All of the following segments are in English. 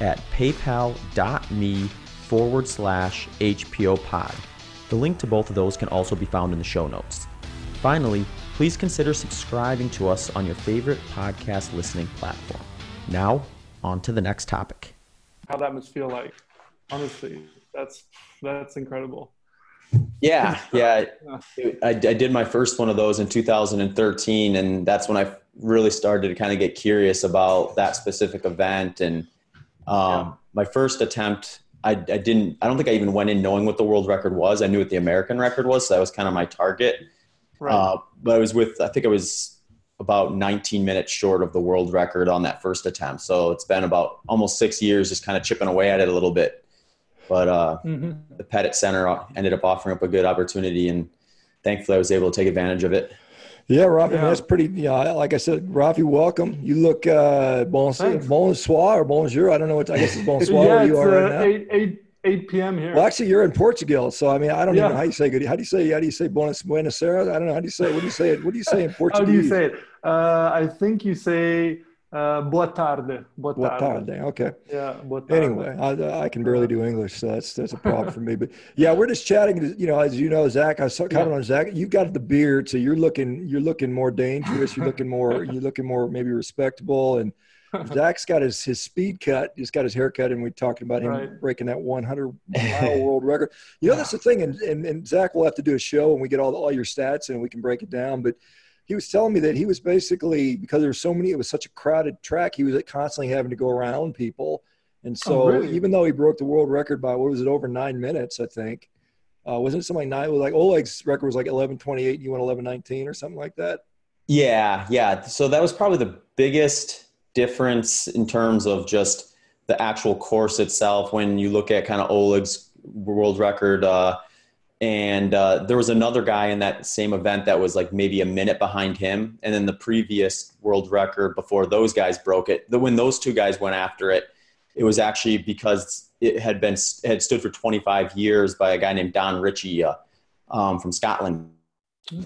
at paypal.me forward slash HPO pod. The link to both of those can also be found in the show notes. Finally, please consider subscribing to us on your favorite podcast listening platform. Now, on to the next topic. How that must feel like, honestly, that's that's incredible. Yeah, yeah. I, I did my first one of those in 2013, and that's when I really started to kind of get curious about that specific event. And um, yeah. my first attempt, I, I, didn't. I don't think I even went in knowing what the world record was. I knew what the American record was, so that was kind of my target. Right. Uh, but I was with. I think I was about 19 minutes short of the world record on that first attempt. So it's been about almost six years, just kind of chipping away at it a little bit. But uh, mm-hmm. the Pettit Center ended up offering up a good opportunity, and thankfully I was able to take advantage of it. Yeah, Rafi, yeah. that's pretty. Yeah, like I said, Rafi, welcome. You look uh, bon, bonsoir or bonjour. I don't know what I guess it's bonsoir yeah, where you are uh, right now. Eight, eight, 8 p.m. here. Well, actually, you're in Portugal, so I mean, I don't yeah. even know how you say good. How do you say? How do you say Buenos Buenos Aires? I don't know. How do you say? What do you say? What do you say in Portuguese? how do you say it? Uh, I think you say uh, boa tarde. Boa tarde. Boa tarde. Okay. Yeah. Boa tarde. Anyway, I, I can barely do English, so that's that's a problem for me. But yeah, we're just chatting. You know, as you know, Zach, I was commenting yeah. on Zach. You got the beard, so you're looking you're looking more dangerous. You're looking more you're looking more maybe respectable. And Zach's got his his speed cut. He's got his haircut, and we talked about him right. breaking that 100 mile world record. You know, that's the thing. And, and and Zach will have to do a show, and we get all all your stats, and we can break it down. But he was telling me that he was basically because there were so many, it was such a crowded track. He was constantly having to go around people, and so oh, really? even though he broke the world record by what was it over nine minutes, I think. Uh, wasn't it something like nine? Was Like Oleg's record was like eleven twenty eight. You went eleven nineteen or something like that. Yeah, yeah. So that was probably the biggest difference in terms of just the actual course itself. When you look at kind of Oleg's world record, uh, and uh, there was another guy in that same event that was like maybe a minute behind him. And then the previous world record before those guys broke it the, when those two guys went after it it was actually because it had been had stood for 25 years by a guy named don ritchie uh, um, from scotland.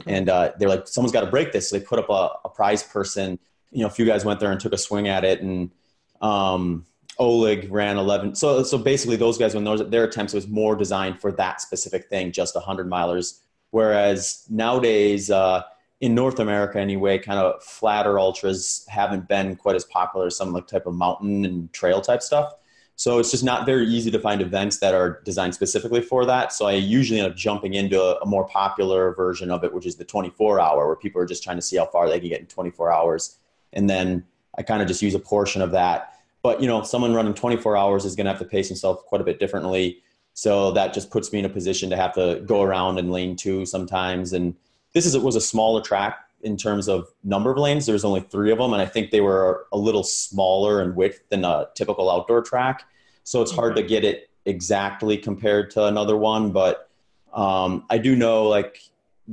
And uh, they're like someone's got to break this. So they put up a, a, prize person you know a few guys went there and took a swing at it. And um, Oleg ran 11. So, so basically, those guys, when those, their attempts was more designed for that specific thing, just 100 milers. Whereas nowadays, uh, in North America anyway, kind of flatter ultras haven't been quite as popular as some like type of mountain and trail type stuff. So it's just not very easy to find events that are designed specifically for that. So I usually end up jumping into a, a more popular version of it, which is the 24 hour, where people are just trying to see how far they can get in 24 hours. And then I kind of just use a portion of that but you know, someone running 24 hours is going to have to pace himself quite a bit differently. So that just puts me in a position to have to go around in lane two sometimes. And this is it was a smaller track in terms of number of lanes. There's only three of them, and I think they were a little smaller in width than a typical outdoor track. So it's hard to get it exactly compared to another one. But um, I do know, like,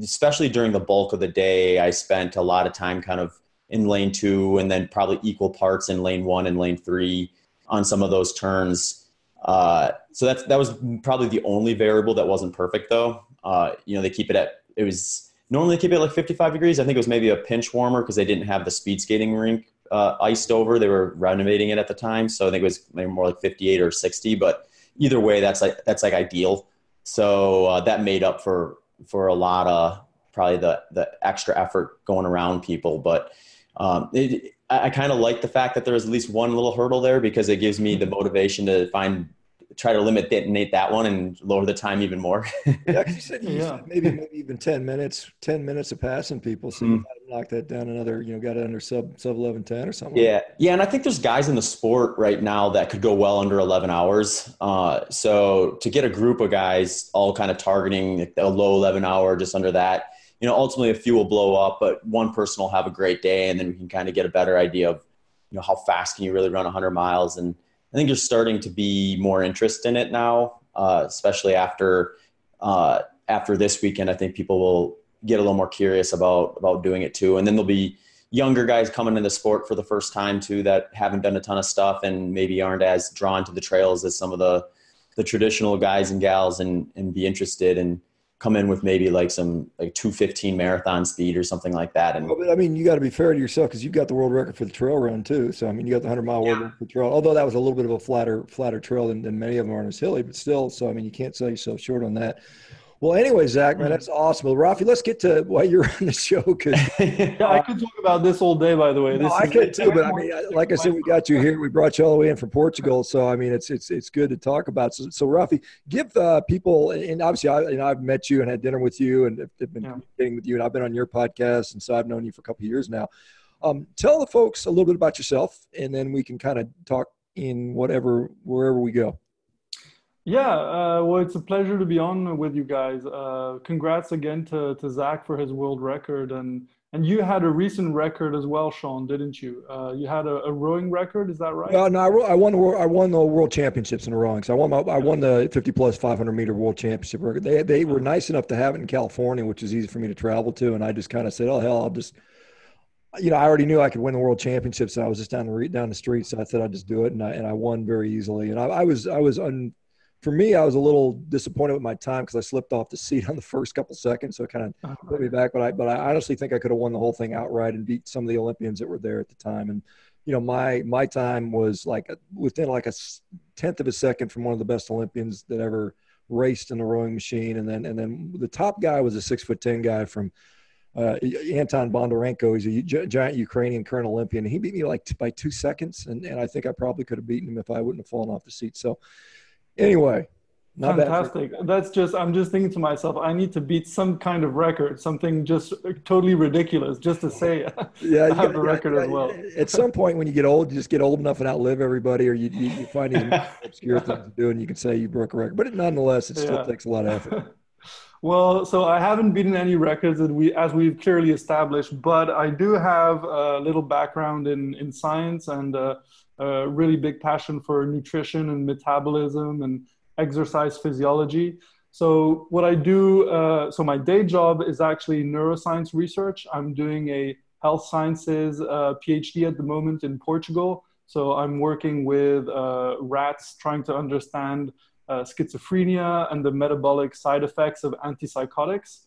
especially during the bulk of the day, I spent a lot of time kind of in lane two, and then probably equal parts in lane one and lane three on some of those turns. Uh, so that's that was probably the only variable that wasn't perfect, though. Uh, you know, they keep it at it was normally they keep it like 55 degrees. I think it was maybe a pinch warmer because they didn't have the speed skating rink uh, iced over. They were renovating it at the time, so I think it was maybe more like 58 or 60. But either way, that's like that's like ideal. So uh, that made up for for a lot of probably the the extra effort going around people, but um, it, I, I kind of like the fact that there's at least one little hurdle there because it gives me the motivation to find try to limit detonate that one and lower the time even more. yeah, you said, you yeah. said maybe maybe even ten minutes, ten minutes of passing people, so mm. you got to knock that down another, you know, got it under sub sub eleven ten or something. Yeah, yeah, and I think there's guys in the sport right now that could go well under eleven hours. Uh, so to get a group of guys all kind of targeting a low eleven hour, just under that, you know, ultimately a few will blow up, but one person will have a great day, and then we can kind of get a better idea of, you know, how fast can you really run 100 miles. And I think there's starting to be more interest in it now, uh, especially after uh, after this weekend. I think people will get a little more curious about about doing it too, and then there'll be younger guys coming into the sport for the first time too that haven't done a ton of stuff and maybe aren't as drawn to the trails as some of the the traditional guys and gals and and be interested and come in with maybe like some like 215 marathon speed or something like that and well, i mean you got to be fair to yourself because you've got the world record for the trail run too so i mean you got the 100 mile yeah. world record for trail although that was a little bit of a flatter flatter trail than, than many of them aren't as hilly but still so i mean you can't sell yourself short on that well, anyway, Zach, man, that's awesome. Well, Rafi, let's get to why you're on the show. Cause, yeah, I could talk about this all day, by the way. No, I could too, but I mean, like I said, we got you here. We brought you all the way in from Portugal, so I mean, it's it's it's good to talk about. So, so Rafi, give uh, people, and obviously, I you know I've met you and had dinner with you, and have been yeah. communicating with you, and I've been on your podcast, and so I've known you for a couple of years now. Um, tell the folks a little bit about yourself, and then we can kind of talk in whatever wherever we go. Yeah, uh, well, it's a pleasure to be on with you guys. Uh, congrats again to, to Zach for his world record, and and you had a recent record as well, Sean, didn't you? Uh, you had a, a, rowing record, is that right? Well, no, I, I won the I won the world championships in rowing. So I won my, I won the 50 plus 500 meter world championship record. They they were nice enough to have it in California, which is easy for me to travel to, and I just kind of said, oh hell, I'll just you know, I already knew I could win the world championships. So I was just down the down the street, so I said I'd just do it, and I and I won very easily. And I, I was I was un, for me, I was a little disappointed with my time because I slipped off the seat on the first couple seconds, so it kind of uh-huh. put me back. But I, but I honestly think I could have won the whole thing outright and beat some of the Olympians that were there at the time. And you know, my my time was like a, within like a tenth of a second from one of the best Olympians that ever raced in the rowing machine. And then and then the top guy was a six foot ten guy from uh, Anton Bondarenko. He's a giant Ukrainian current Olympian. He beat me like t- by two seconds, and, and I think I probably could have beaten him if I wouldn't have fallen off the seat. So Anyway, fantastic. That's just I'm just thinking to myself, I need to beat some kind of record, something just totally ridiculous, just to say yeah, I have a record yeah, as well. At some point, when you get old, you just get old enough and outlive everybody, or you, you, you find obscure things to do, and you can say you broke a record. But it, nonetheless, it still takes a lot of effort. Well, so I haven't beaten any records that we, as we've clearly established, but I do have a little background in in science and. Uh, a really big passion for nutrition and metabolism and exercise physiology. So what I do, uh, so my day job is actually neuroscience research. I'm doing a health sciences uh, PhD at the moment in Portugal. So I'm working with uh, rats trying to understand uh, schizophrenia and the metabolic side effects of antipsychotics.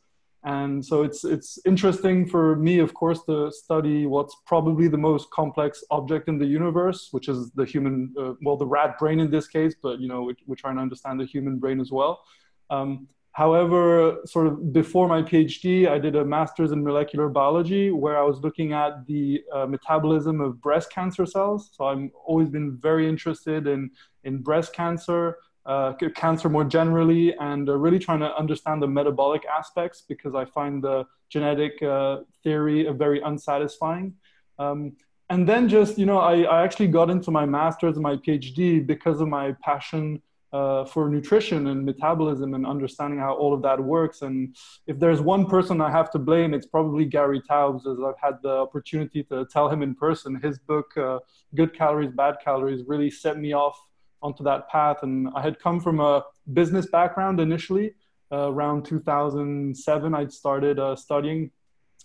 And so it's it's interesting for me, of course, to study what's probably the most complex object in the universe, which is the human, uh, well, the rat brain in this case. But you know, we, we're trying to understand the human brain as well. Um, however, sort of before my PhD, I did a master's in molecular biology where I was looking at the uh, metabolism of breast cancer cells. So I've always been very interested in in breast cancer uh, cancer more generally and uh, really trying to understand the metabolic aspects because I find the genetic uh, theory very unsatisfying. Um, and then just, you know, I, I, actually got into my master's and my PhD because of my passion uh, for nutrition and metabolism and understanding how all of that works. And if there's one person I have to blame, it's probably Gary Taubes, as I've had the opportunity to tell him in person. His book, uh, Good Calories, Bad Calories, really set me off onto that path. And I had come from a business background initially. Uh, around 2007, I'd started uh, studying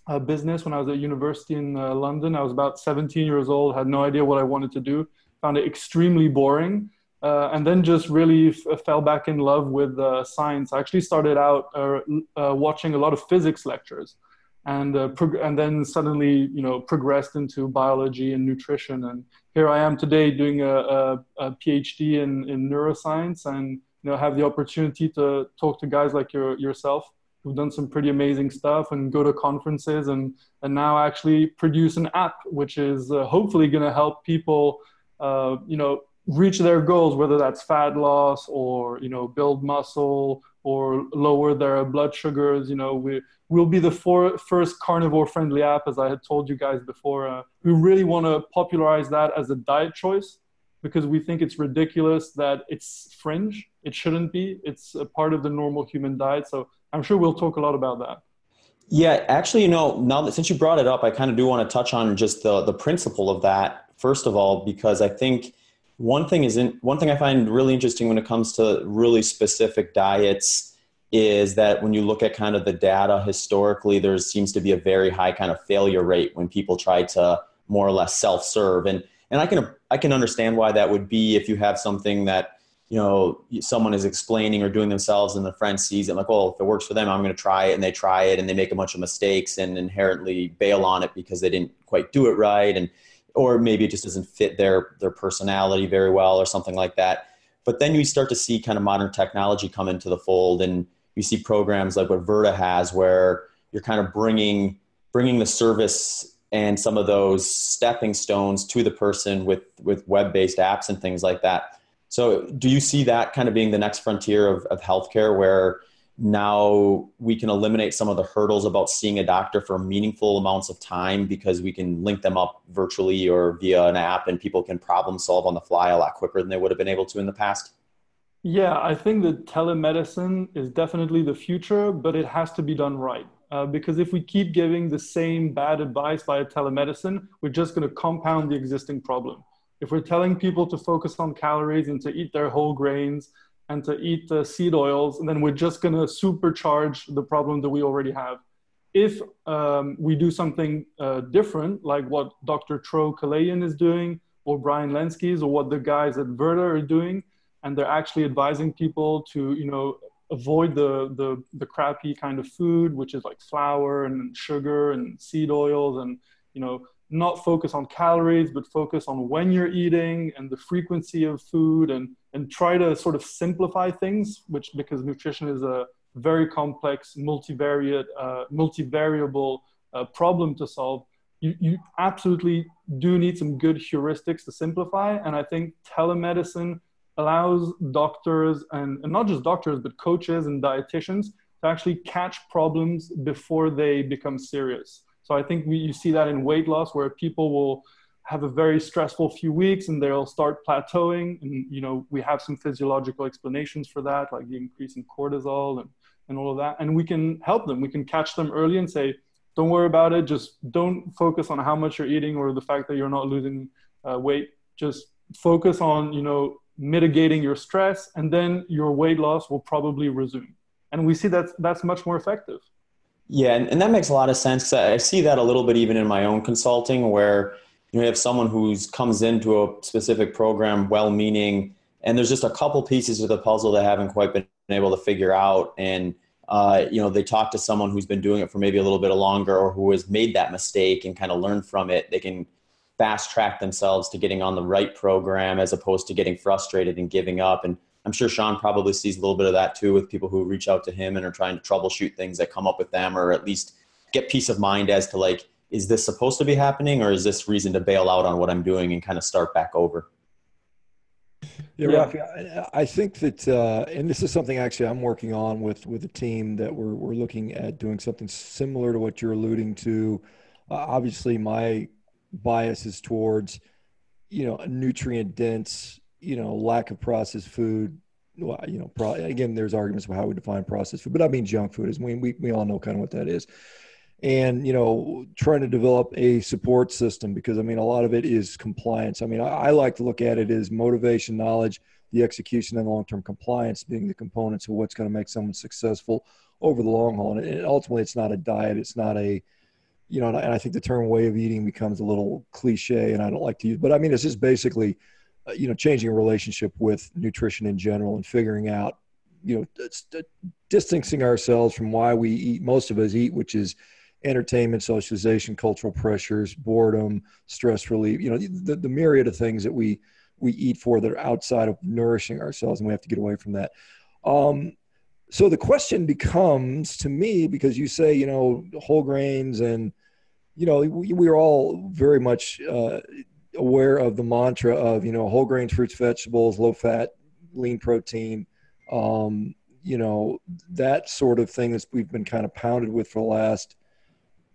uh, business when I was at university in uh, London. I was about 17 years old, had no idea what I wanted to do, found it extremely boring. Uh, and then just really f- fell back in love with uh, science. I actually started out watching a lot of physics lectures and uh, prog- and then suddenly you know progressed into biology and nutrition. And here I am today doing a, a, a PhD in, in neuroscience and you know have the opportunity to talk to guys like your, yourself who've done some pretty amazing stuff and go to conferences and and now actually produce an app which is uh, hopefully going to help people uh, you know reach their goals whether that's fat loss or you know build muscle or lower their blood sugars. You know, we will be the first carnivore friendly app, as I had told you guys before. Uh, we really want to popularize that as a diet choice because we think it's ridiculous that it's fringe. It shouldn't be. It's a part of the normal human diet. So I'm sure we'll talk a lot about that. Yeah, actually, you know, now that since you brought it up, I kind of do want to touch on just the the principle of that first of all, because I think one thing is in, one thing I find really interesting when it comes to really specific diets is that when you look at kind of the data historically, there seems to be a very high kind of failure rate when people try to more or less self-serve. And and I can I can understand why that would be if you have something that you know someone is explaining or doing themselves and the friend sees it like well if it works for them i'm going to try it and they try it and they make a bunch of mistakes and inherently bail on it because they didn't quite do it right and or maybe it just doesn't fit their their personality very well or something like that but then you start to see kind of modern technology come into the fold and you see programs like what Virta has where you're kind of bringing bringing the service and some of those stepping stones to the person with with web-based apps and things like that. So do you see that kind of being the next frontier of, of healthcare where now we can eliminate some of the hurdles about seeing a doctor for meaningful amounts of time because we can link them up virtually or via an app and people can problem solve on the fly a lot quicker than they would have been able to in the past? Yeah, I think that telemedicine is definitely the future, but it has to be done right. Uh, because if we keep giving the same bad advice via telemedicine, we're just going to compound the existing problem. If we're telling people to focus on calories and to eat their whole grains and to eat the seed oils, and then we're just going to supercharge the problem that we already have. If um, we do something uh, different, like what Dr. Tro Kalayjian is doing, or Brian Lenzkes, or what the guys at Virta are doing, and they're actually advising people to, you know, avoid the, the, the crappy kind of food, which is like flour and sugar and seed oils and, you know, not focus on calories, but focus on when you're eating and the frequency of food and, and try to sort of simplify things, which because nutrition is a very complex, multivariate, uh, multivariable uh, problem to solve, you, you absolutely do need some good heuristics to simplify. And I think telemedicine allows doctors and, and not just doctors, but coaches and dietitians to actually catch problems before they become serious. So I think we, you see that in weight loss where people will have a very stressful few weeks and they'll start plateauing. And, you know, we have some physiological explanations for that, like the increase in cortisol and, and all of that. And we can help them. We can catch them early and say, don't worry about it. Just don't focus on how much you're eating or the fact that you're not losing uh, weight. Just focus on, you know, mitigating your stress, and then your weight loss will probably resume. And we see that that's much more effective. Yeah, and, and that makes a lot of sense because I, I see that a little bit even in my own consulting where you, know, you have someone who's comes into a specific program well-meaning, and there's just a couple pieces of the puzzle they haven't quite been able to figure out, and uh, you know they talk to someone who's been doing it for maybe a little bit longer or who has made that mistake and kind of learned from it. They can fast track themselves to getting on the right program as opposed to getting frustrated and giving up. And I'm sure Sean probably sees a little bit of that too with people who reach out to him and are trying to troubleshoot things that come up with them or at least get peace of mind as to like, is this supposed to be happening or is this reason to bail out on what I'm doing and kind of start back over? Yeah, yeah. Rafi, I think that, uh, and this is something actually I'm working on with with a team that we're we're looking at doing something similar to what you're alluding to. Uh, obviously, my bias is towards you know a nutrient dense you know lack of processed food. Well, you know pro- again there's arguments about how we define processed food but i mean junk food is we, we, we all know kind of what that is. And you know trying to develop a support system because i mean a lot of it is compliance. I mean i, I like to look at it as motivation knowledge the execution and long-term compliance being the components of what's going to make someone successful over the long haul. And ultimately it's not a diet it's not a you know, and I think the term way of eating becomes a little cliche and I don't like to use, but I mean, it's just basically, you know, changing a relationship with nutrition in general and figuring out, you know, distancing ourselves from why we eat, most of us eat, which is entertainment, socialization, cultural pressures, boredom, stress relief, you know, the, the myriad of things that we, we eat for that are outside of nourishing ourselves and we have to get away from that. Um, so the question becomes to me because you say you know whole grains and you know, we, we are all very much uh, aware of the mantra of, you know, whole grains, fruits, vegetables, low fat, lean protein, um, you know, that sort of thing that we've been kind of pounded with for the last,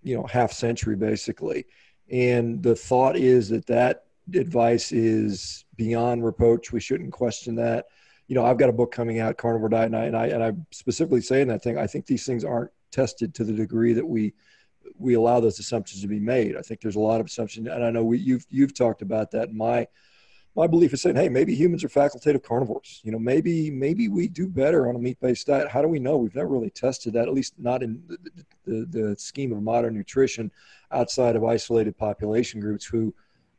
you know, half century basically. And the thought is that that advice is beyond reproach. We shouldn't question that. You know, I've got a book coming out, Carnivore Diet, and I, and I, and I specifically say in that thing, I think these things aren't tested to the degree that we we allow those assumptions to be made. I think there's a lot of assumptions, and I know we, you've you've talked about that my my belief is saying, hey, maybe humans are facultative carnivores. You know, maybe maybe we do better on a meat-based diet. How do we know? We've never really tested that, at least not in the, the, the scheme of modern nutrition, outside of isolated population groups who,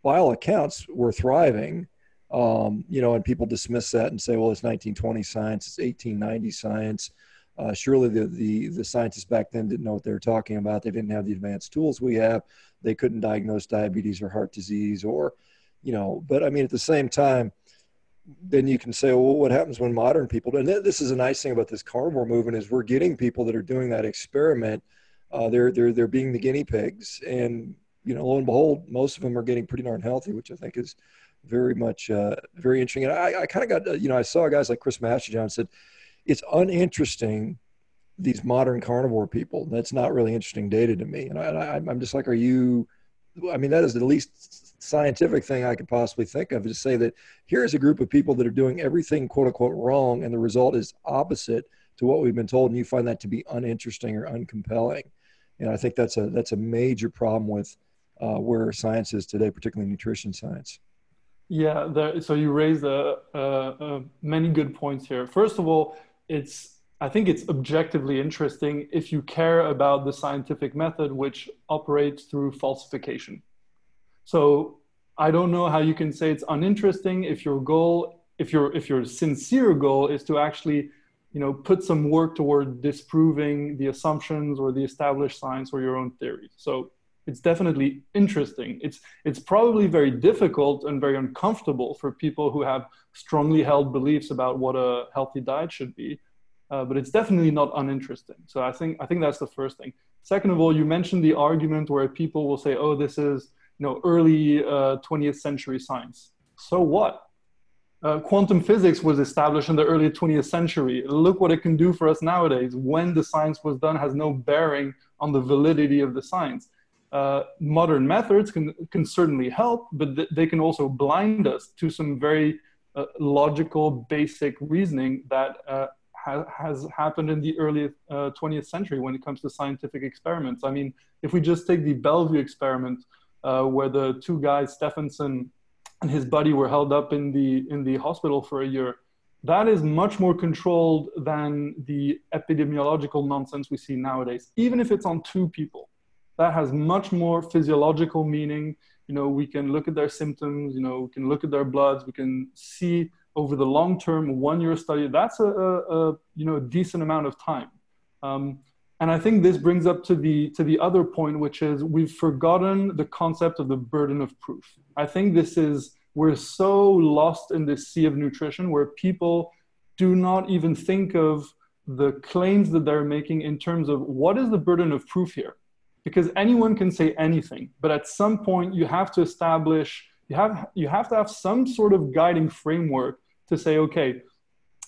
by all accounts, were thriving. Um, you know, and people dismiss that and say, well, it's 1920 science, it's 1890 science. Uh, surely the, the the scientists back then didn't know what they were talking about. They didn't have the advanced tools we have. They couldn't diagnose diabetes or heart disease or you know, but I mean, at the same time, then you can say, well, what happens when modern people, and this is a nice thing about this carnivore movement is we're getting people that are doing that experiment. Uh, they're, they're, they're being the guinea pigs and, you know, lo and behold, most of them are getting pretty darn healthy, which I think is very much, uh, very interesting. And I, I kind of got, uh, you know, I saw guys like Chris Masterjohn said, it's uninteresting these modern carnivore people. That's not really interesting data to me. And I, I'm just like, are you, I mean, that is the least scientific thing I could possibly think of to say that here's a group of people that are doing everything quote unquote wrong, and the result is opposite to what we've been told, and you find that to be uninteresting or uncompelling. And I think that's a that's a major problem with uh, where science is today, particularly nutrition science. Yeah, so you raised uh, uh, many good points here. First of all, it's I think it's objectively interesting if you care about the scientific method which operates through falsification. So I don't know how you can say it's uninteresting if your goal, if your if your sincere goal is to actually, you know, put some work toward disproving the assumptions or the established science or your own theory. So it's definitely interesting. It's it's probably very difficult and very uncomfortable for people who have strongly held beliefs about what a healthy diet should be uh, but it's definitely not uninteresting. So I think I think that's the first thing. Second of all, you mentioned the argument where people will say, "Oh, this is you know early uh, 20th century science." So what? Uh, quantum physics was established in the early 20th century. Look what it can do for us nowadays. When the science was done has no bearing on the validity of the science. Uh, modern methods can, can certainly help, but th- they can also blind us to some very uh, logical, basic reasoning that uh, ha- has happened in the early uh, 20th century when it comes to scientific experiments. I mean, if we just take the Bellevue experiment, uh, where the two guys, Stefansson and his buddy, were held up in the in the hospital for a year, that is much more controlled than the epidemiological nonsense we see nowadays. Even if it's on two people, that has much more physiological meaning. You know, we can look at their symptoms. You know, we can look at their bloods. We can see over the long term, one year study, that's a, a, a you know decent amount of time. Um, and I think this brings up to the to the other point, which is we've forgotten the concept of the burden of proof. I think this is we're so lost in this sea of nutrition where people do not even think of the claims that they're making in terms of what is the burden of proof here because anyone can say anything but at some point you have to establish you have you have to have some sort of guiding framework to say, okay,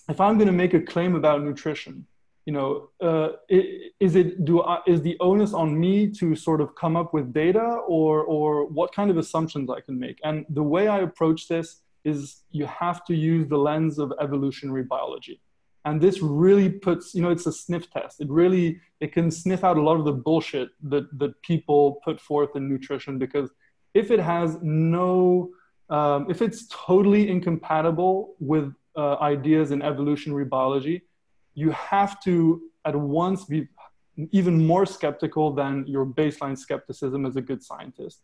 if I'm going to make a claim about nutrition, you know, uh, is it do I, is the onus on me to sort of come up with data, or or what kind of assumptions I can make? And the way I approach this is you have to use the lens of evolutionary biology, and this really puts you know it's a sniff test. It really it can sniff out a lot of the bullshit that that people put forth in nutrition because if it has no um, if it's totally incompatible with uh, ideas in evolutionary biology, you have to at once be even more skeptical than your baseline skepticism as a good scientist.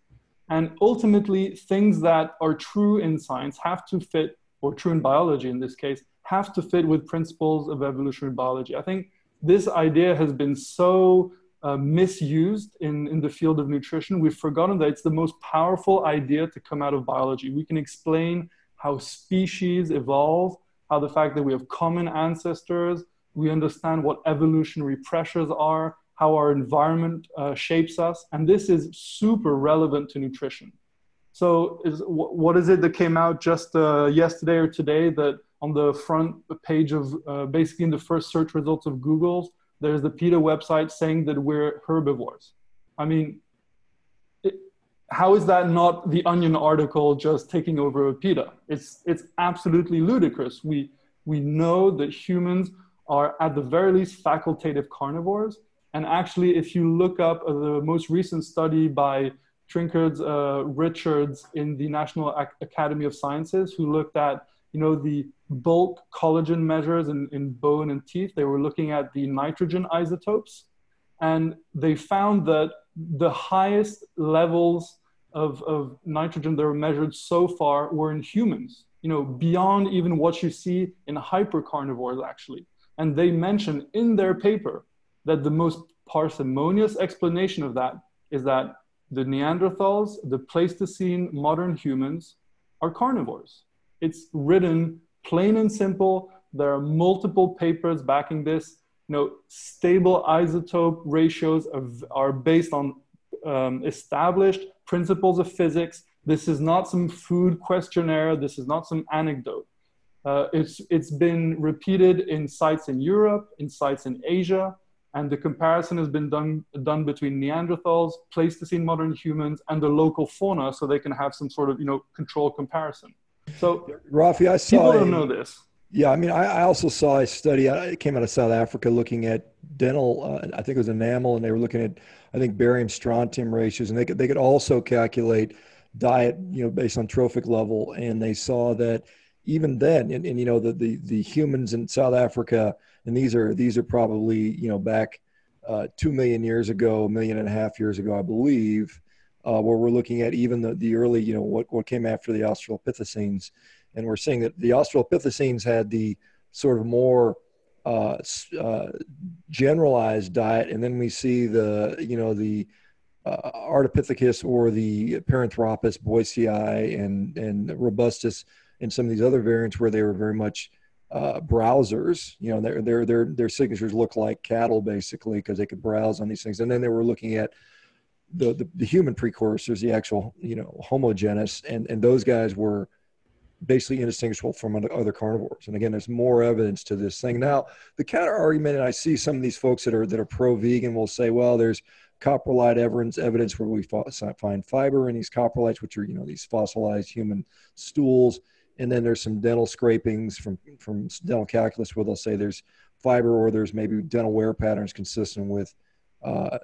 And ultimately, things that are true in science have to fit, or true in biology in this case, have to fit with principles of evolutionary biology. I think this idea has been so uh, misused in, in the field of nutrition. We've forgotten that it's the most powerful idea to come out of biology. We can explain how species evolve, how the fact that we have common ancestors, we understand what evolutionary pressures are, how our environment uh, shapes us, and this is super relevant to nutrition. So, is, what is it that came out just uh, yesterday or today that on the front page of uh, basically in the first search results of Google's there's the PETA website saying that we're herbivores. I mean, it, how is that not the Onion article just taking over a PETA? It's, it's absolutely ludicrous. We, we know that humans are at the very least facultative carnivores. And actually, if you look up the most recent study by Trinkaus uh, Richards in the National Ac- Academy of Sciences, who looked at you know the bulk collagen measures in, in bone and teeth. They were looking at the nitrogen isotopes, and they found that the highest levels of, of nitrogen that were measured so far were in humans. You know, beyond even what you see in hypercarnivores, actually. And they mention in their paper that the most parsimonious explanation of that is that the Neanderthals, the Pleistocene modern humans are carnivores. It's written plain and simple. There are multiple papers backing this. You know, stable isotope ratios are based on um, established principles of physics. This is not some food questionnaire. This is not some anecdote. Uh, it's, it's been repeated in sites in Europe, in sites in Asia, and the comparison has been done, done between Neanderthals, Pleistocene modern humans, and the local fauna so they can have some sort of, you know, control comparison. So, Rafi, I saw people don't know this. Yeah, I mean, I, I also saw a study. Uh, it came out of South Africa looking at dental. Uh, I think it was enamel, and they were looking at, I think, barium strontium ratios, and they could they could also calculate diet, you know, based on trophic level, and they saw that even then, and, and you know, the, the the humans in South Africa, and these are these are probably you know back uh, two million years ago, a million and a half years ago, I believe, uh, where we're looking at even the the early, you know, what what came after the Australopithecines. And we're seeing that the Australopithecines had the sort of more uh, uh, generalized diet, and then we see the you know the uh, Ardipithecus or the Paranthropus boisei and and robustus and some of these other variants where they were very much uh, browsers. You know, their their their their signatures look like cattle basically because they could browse on these things, and then they were looking at the, the, the human precursors, the actual you know Homo genus, and and those guys were basically indistinguishable from other carnivores. And again, there's more evidence to this thing. Now, the counter argument, and I see some of these folks that are that are pro-vegan will say, well, there's coprolite evidence evidence where we find fiber in these coprolites, which are you know these fossilized human stools. And then there's some dental scrapings from from dental calculus where they'll say there's fiber or there's maybe dental wear patterns consistent with uh,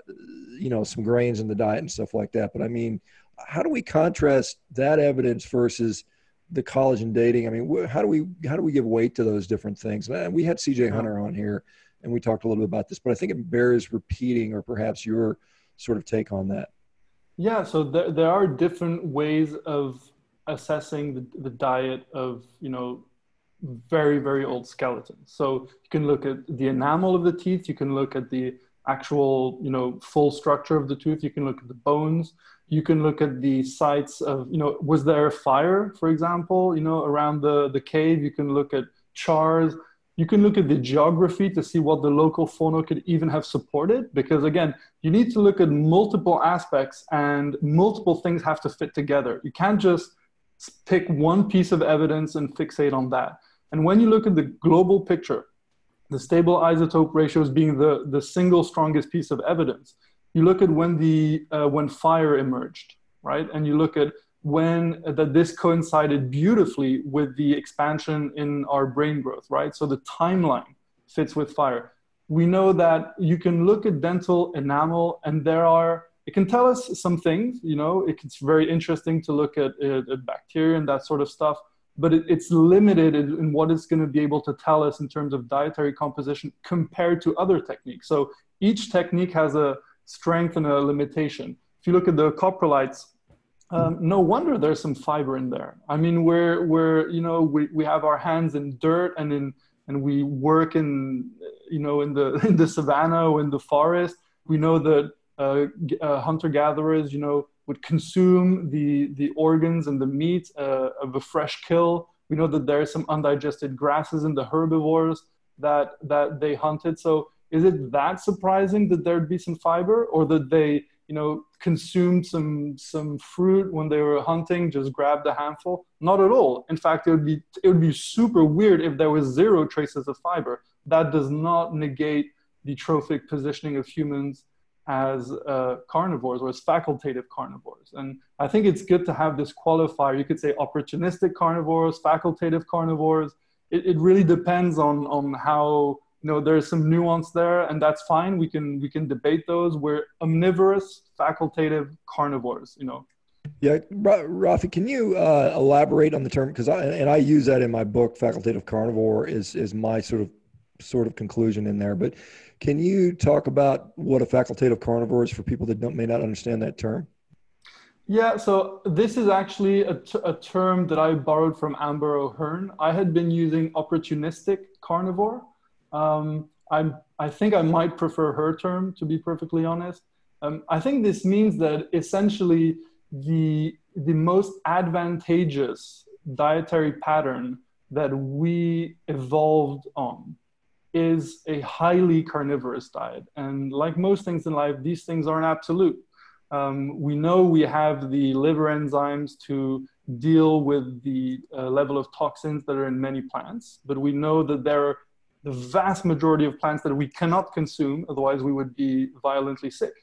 you know some grains in the diet and stuff like that. But I mean, how do we contrast that evidence versus the collagen dating. I mean, how do we how do we give weight to those different things? And we had CJ Hunter on here, and we talked a little bit about this, but I think it bears repeating, or perhaps your sort of take on that. Yeah, so there, there are different ways of assessing the, the diet of you know very very old skeletons. So you can look at the enamel of the teeth. You can look at the actual you know full structure of the tooth. You can look at the bones. You can look at the sites of you know was there a fire for example you know around the the cave? You can look at chars. You can look at the geography to see what the local fauna could even have supported because again you need to look at multiple aspects and multiple things have to fit together. You can't just pick one piece of evidence and fixate on that. And when you look at the global picture the stable isotope ratios being the, the single strongest piece of evidence you look at when the uh, when fire emerged, right? And you look at when uh, that this coincided beautifully with the expansion in our brain growth, right? So the timeline fits with fire. We know that you can look at dental enamel, and there are it can tell us some things. You know, it's very interesting to look at, at, at bacteria and that sort of stuff but it, it's limited in, what it's going to be able to tell us in terms of dietary composition compared to other techniques. So each technique has a strength and a limitation. If you look at the coprolites, um, no wonder there's some fiber in there. I mean, we're, we're you know, we, we have our hands in dirt and in, and we work in, you know, in the, in the savannah or in the forest. We know that uh, uh, hunter-gatherers, you know, would consume the, the organs and the meat uh, of a fresh kill. We know that there are some undigested grasses in the herbivores that, that they hunted. So is it that surprising that there'd be some fiber or that they you know consumed some some fruit when they were hunting just grabbed a handful not at all in fact it would be it would be super weird if there was zero traces of fiber that does not negate the trophic positioning of humans as uh, carnivores or as facultative carnivores. And i think it's good to have this qualifier. You could say opportunistic carnivores facultative carnivores. It, it really depends on on how you know there's some nuance there and that's fine. We can we can debate those. We're omnivorous facultative carnivores you know. Yeah rafi can you uh, elaborate on the term? Because i and i use that in my book facultative carnivore is is my sort of sort of conclusion in there. But can you talk about what a facultative carnivore is for people that don't may not understand that term yeah, so this is actually a, t- a term that I borrowed from Amber O'Hearn. I had been using opportunistic carnivore, um, i I think I might prefer her term, to be perfectly honest. Um, I think this means that essentially the, the most advantageous dietary pattern that we evolved on is a highly carnivorous diet. And like most things in life, these things aren't absolute. Um, we know we have the liver enzymes to deal with the uh, level of toxins that are in many plants, but we know that there are the vast majority of plants that we cannot consume, otherwise we would be violently sick.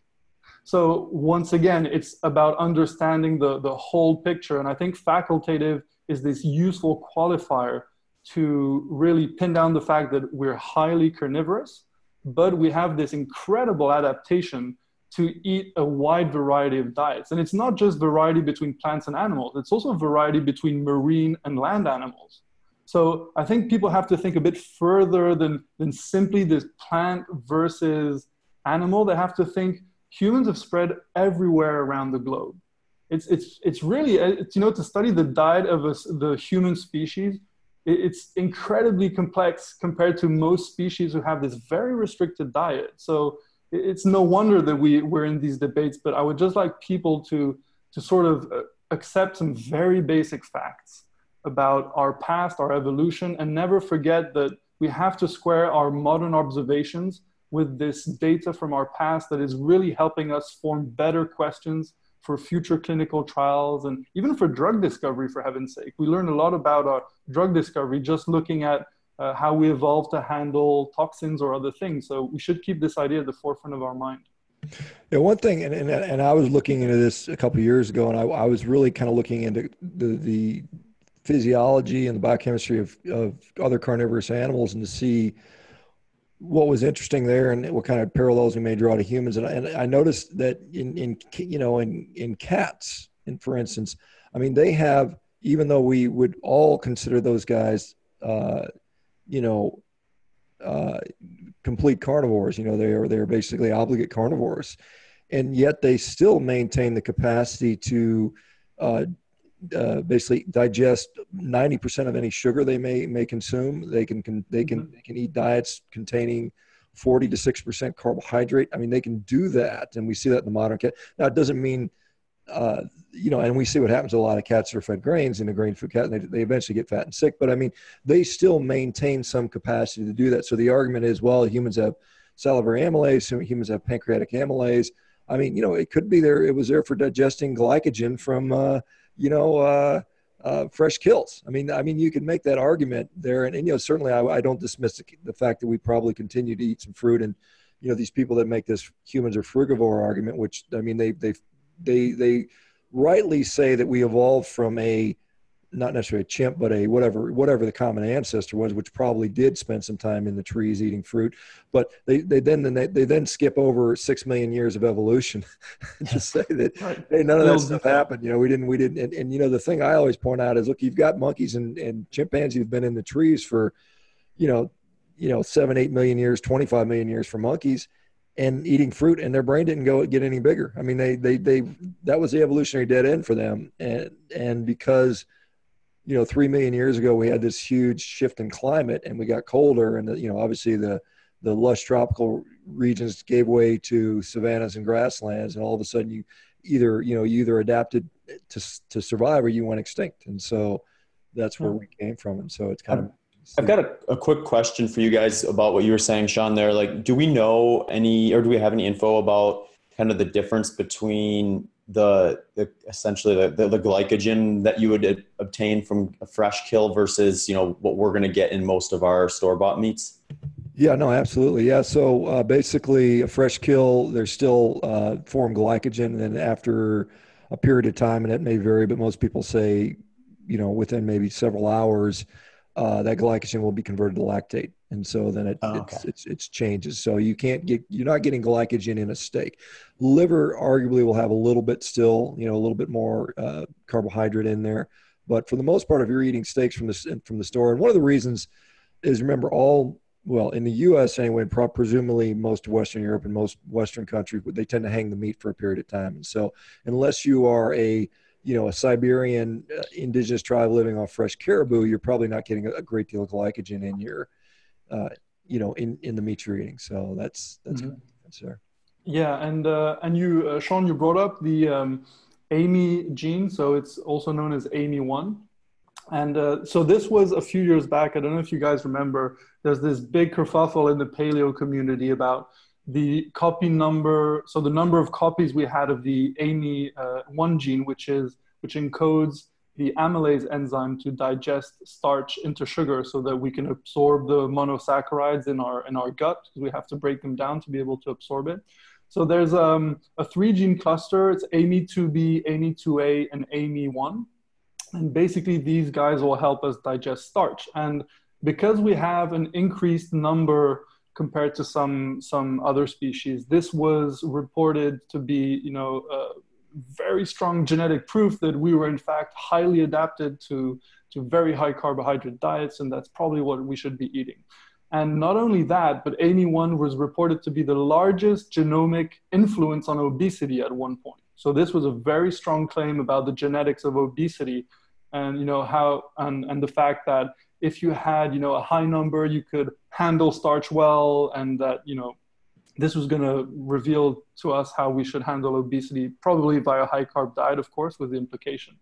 So once again, it's about understanding the, the whole picture. And I think facultative is this useful qualifier to really pin down the fact that we're highly carnivorous, but we have this incredible adaptation to eat a wide variety of diets. And it's not just variety between plants and animals, it's also variety between marine and land animals. So I think people have to think a bit further than, than simply this plant versus animal. They have to think humans have spread everywhere around the globe. It's, it's, it's really, it's, you know, to study the diet of a, the human species, it's incredibly complex compared to most species who have this very restricted diet. So it's no wonder that we, we're in these debates, but I would just like people to, to sort of uh, accept some very basic facts about our past, our evolution, and never forget that we have to square our modern observations with this data from our past that is really helping us form better questions for future clinical trials and even for drug discovery, for heaven's sake. We learn a lot about our drug discovery just looking at uh, how we evolved to handle toxins or other things. So we should keep this idea at the forefront of our mind. Yeah, one thing, and, and, and I was looking into this a couple years ago, and I, I was really kind of looking into the, the physiology and the biochemistry of, of other carnivorous animals and to see what was interesting there and what kind of parallels we may draw to humans. And, and I noticed that in, in, you know, in, in cats, and for instance, I mean, they have, even though we would all consider those guys, uh, you know, uh, complete carnivores, you know, they are, they're basically obligate carnivores and yet they still maintain the capacity to uh, uh, basically digest 90% of any sugar they may may consume. They can, can they can mm-hmm. they can eat diets containing 40 to 6% carbohydrate. I mean, they can do that, and we see that in the modern cat. Now, it doesn't mean uh, you know, and we see what happens to a lot of cats that are fed grains in a grain food cat, and they, they eventually get fat and sick. But I mean, they still maintain some capacity to do that. So the argument is, well, humans have salivary amylase, humans have pancreatic amylase. I mean, you know, it could be there. It was there for digesting glycogen from, uh, you know, uh, uh, fresh kills. I mean, I mean, you can make that argument there, and, and you know, certainly, I, I don't dismiss the, the, fact that we probably continue to eat some fruit, and you know, these people that make this humans are frugivore argument, which I mean, they they they they rightly say that we evolved from a not necessarily a chimp, but a whatever whatever the common ancestor was, which probably did spend some time in the trees eating fruit. But they, they then they, they then skip over six million years of evolution to say that right. hey, none of that stuff happened. You know, we didn't we didn't and, and, you know the thing I always point out is look, you've got monkeys and, and chimpanzees who've been in the trees for, you know, you know, seven, eight million years, 25 million years for monkeys and eating fruit and their brain didn't go get any bigger. I mean, they, they, they, that was the evolutionary dead end for them. And, and because you know, three million years ago, we had this huge shift in climate, and we got colder, and the, you know, obviously the the lush tropical regions gave way to savannas and grasslands, and all of a sudden, you either you know you either adapted to to survive or you went extinct, and so that's where hmm. we came from, and so it's kind of. I've got a, a quick question for you guys about what you were saying, Sean. There, like, do we know any, or do we have any info about kind of the difference between the, the essentially the, the, the, glycogen that you would obtain from a fresh kill versus you know what we're going to get in most of our store bought meats? Yeah no absolutely. Yeah so uh, basically a fresh kill there's still uh, form glycogen and then after a period of time and it may vary but most people say you know within maybe several hours uh, that glycogen will be converted to lactate, and so then it Oh, it's, okay. it's it's changes. So you can't get you're not getting glycogen in a steak. Liver arguably will have a little bit still, you know, a little bit more uh, carbohydrate in there, but for the most part, if you're eating steaks from the from the store, and one of the reasons is remember all well in the U.S. anyway, presumably most of Western Europe and most Western countries, they tend to hang the meat for a period of time, and so unless you are a you know, a Siberian uh, indigenous tribe living off fresh caribou, you're probably not getting a great deal of glycogen in your, uh, you know, in, in the meat you're eating. So that's that's Mhm. that's there. Yeah, and uh, and you, uh, Shawn, you brought up the um, AMY gene, so it's also known as AMY1. And uh, so this was a few years back. I don't know if you guys remember. There's this big kerfuffle in the paleo community about the copy number. So the number of copies we had of the AMY1 gene, which is which encodes the amylase enzyme to digest starch into sugar, so that we can absorb the monosaccharides in our in our gut. Because we have to break them down to be able to absorb it. So there's um, a three gene cluster. It's AMY2B, AMY2A, and AMY1. And basically, these guys will help us digest starch. And because we have an increased number compared to some some other species, this was reported to be, you know, uh, very strong genetic proof that we were in fact highly adapted to to very high carbohydrate diets, and that's probably what we should be eating. And not only that, but AMY1 was reported to be the largest genomic influence on obesity at one point. So this was a very strong claim about the genetics of obesity and you know how and, and the fact that if you had you know a high number you could handle starch well and that you know this was going to reveal to us how we should handle obesity probably via a high carb diet of course with the implication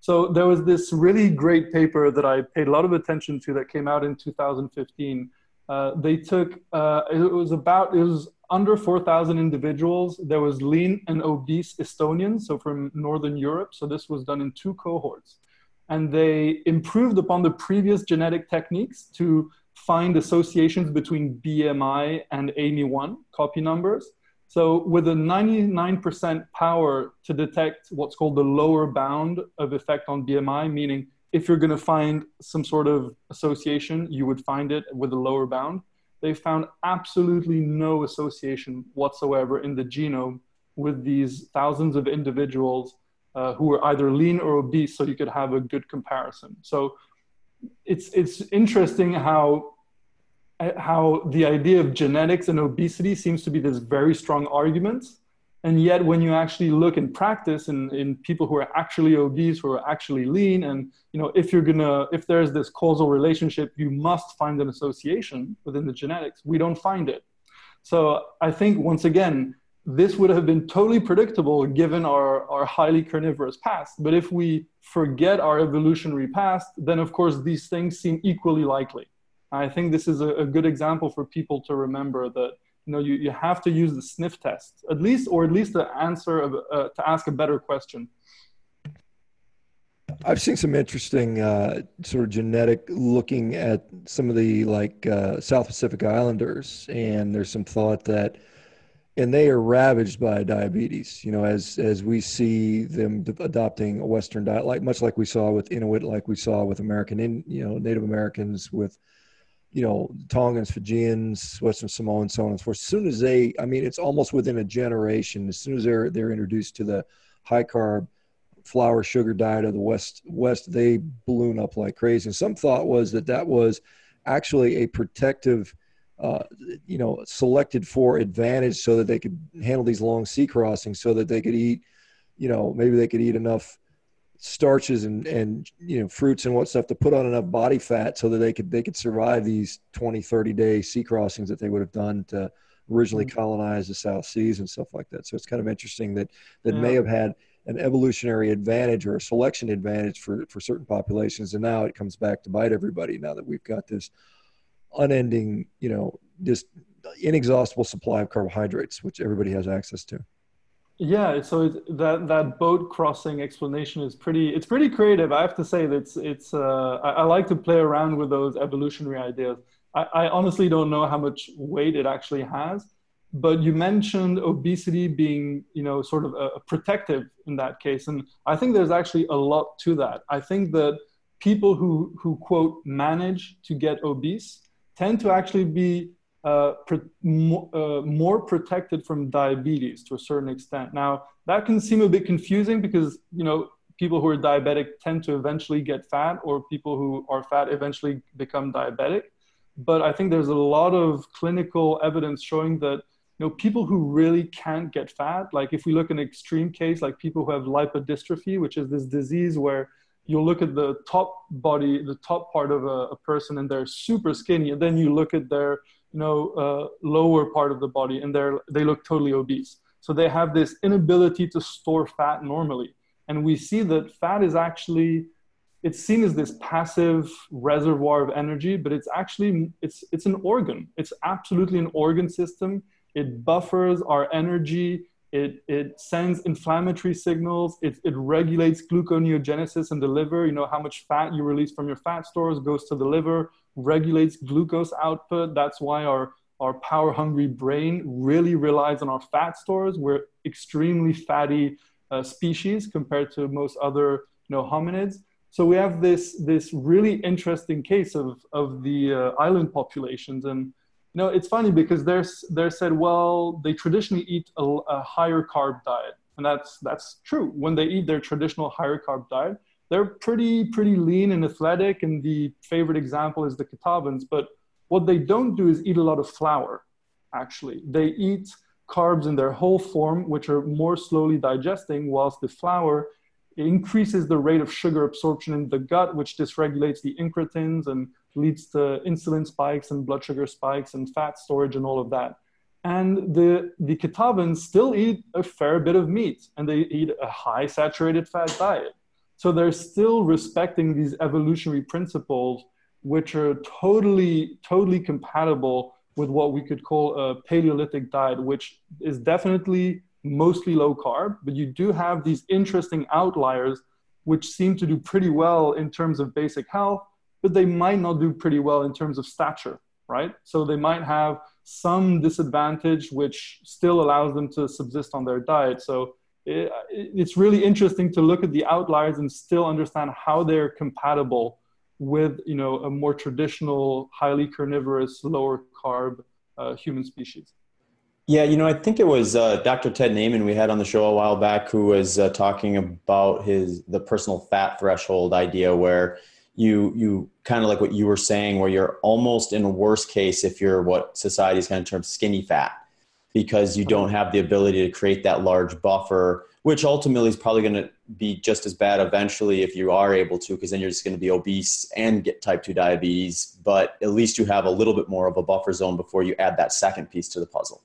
so there was this really great paper that i paid a lot of attention to that came out in 2015 uh, they took uh, it was about it was under 4,000 individuals. There was lean and obese Estonians, so from Northern Europe. So this was done in two cohorts. And they improved upon the previous genetic techniques to find associations between BMI and AMY1 copy numbers. So with a 99% power to detect what's called the lower bound of effect on BMI, meaning if you're going to find some sort of association, you would find it with a lower bound they found absolutely no association whatsoever in the genome with these thousands of individuals uh, who were either lean or obese, so you could have a good comparison. So it's it's interesting how how the idea of genetics and obesity seems to be this very strong argument, and yet when you actually look in practice in, in people who are actually obese who are actually lean and you know if you're gonna if there's this causal relationship you must find an association within the genetics. We don't find it. So i think once again this would have been totally predictable given our, our highly carnivorous past. But if we forget our evolutionary past then of course these things seem equally likely i think this is a, a good example for people to remember that you know you, you have to use the sniff test at least or at least to answer uh, to ask a better question I've seen some interesting uh, sort of genetic looking at some of the like uh, South Pacific Islanders, and there's some thought that, and they are ravaged by diabetes. You know, as as we see them adopting a Western diet, like much like we saw with Inuit, like we saw with American, in, you know, Native Americans, with you know, Tongans, Fijians, Western Samoans, so on and so forth. As soon as they, I mean, it's almost within a generation. As soon as they're they're introduced to the high carb flour sugar diet of the west west they balloon up like crazy and some thought was that that was actually a protective uh, you know selected for advantage so that they could handle these long sea crossings so that they could eat you know maybe they could eat enough starches and and you know fruits and what stuff to put on enough body fat so that they could they could survive these 20 30 day sea crossings that they would have done to originally Mm-hmm. colonize the south seas and stuff like that so it's kind of interesting that that Yeah. may have had an evolutionary advantage or a selection advantage for for certain populations and now it comes back to bite everybody now that we've got this unending you know just inexhaustible supply of carbohydrates which everybody has access to Yeah, so it, that that boat crossing explanation is pretty. It's pretty creative. I have to say that it's it's. Uh, I, I like to play around with those evolutionary ideas. I, I honestly don't know how much weight it actually has, but you mentioned obesity being you know sort of a, a protective in that case, and I think there's actually a lot to that. I think that people who, who quote, manage to get obese tend to actually be uh, more, uh, more protected from diabetes to a certain extent. Now, that can seem a bit confusing because, you know, people who are diabetic tend to eventually get fat or people who are fat eventually become diabetic. But I think there's a lot of clinical evidence showing that you know people who really can't get fat like if we look at an extreme case like people who have lipodystrophy which is this disease where you'll look at the top body the top part of a, a person and they're super skinny and then you look at their you know uh, lower part of the body and they're they look totally obese. So they have this inability to store fat normally. And we see that fat is actually it's seen as this passive reservoir of energy but it's actually it's it's an organ. It's absolutely an organ system. It buffers our energy. It, it sends inflammatory signals. It, it regulates gluconeogenesis in the liver. You know how much fat you release from your fat stores goes to the liver regulates glucose output that's why our our power hungry brain really relies on our fat stores we're extremely fatty uh, species compared to most other you know hominids so we have this this really interesting case of of the uh, island populations and you know, it's funny because they're, they're said, well, they traditionally eat a, a higher carb diet. And that's, that's true. When they eat their traditional higher carb diet, they're pretty, pretty lean and athletic. And the favorite example is the Kitavans. But what they don't do is eat a lot of flour, actually. They eat carbs in their whole form, which are more slowly digesting, whilst the flour increases the rate of sugar absorption in the gut, which dysregulates the incretins and leads to insulin spikes and blood sugar spikes and fat storage and all of that. And the, the still eat a fair bit of meat and they eat a high saturated fat diet. So they're still respecting these evolutionary principles, which are totally, totally compatible with what we could call a Paleolithic diet, which is definitely mostly low carb, but you do have these interesting outliers which seem to do pretty well in terms of basic health, but they might not do pretty well in terms of stature, right? So they might have some disadvantage which still allows them to subsist on their diet. So it's really interesting to look at the outliers and still understand how they're compatible with you know a more traditional highly carnivorous lower carb uh, human species yeah, you know, I think it was uh, Dr. Ted Naiman we had on the show a while back who was uh, talking about his the personal fat threshold idea, where you you kind of like what you were saying, where you're almost in a worst case if you're what society's kind of termed skinny fat, because you don't have the ability to create that large buffer, which ultimately is probably going to be just as bad eventually if you are able to, because then you're just going to be obese and get type two diabetes. But at least you have a little bit more of a buffer zone before you add that second piece to the puzzle.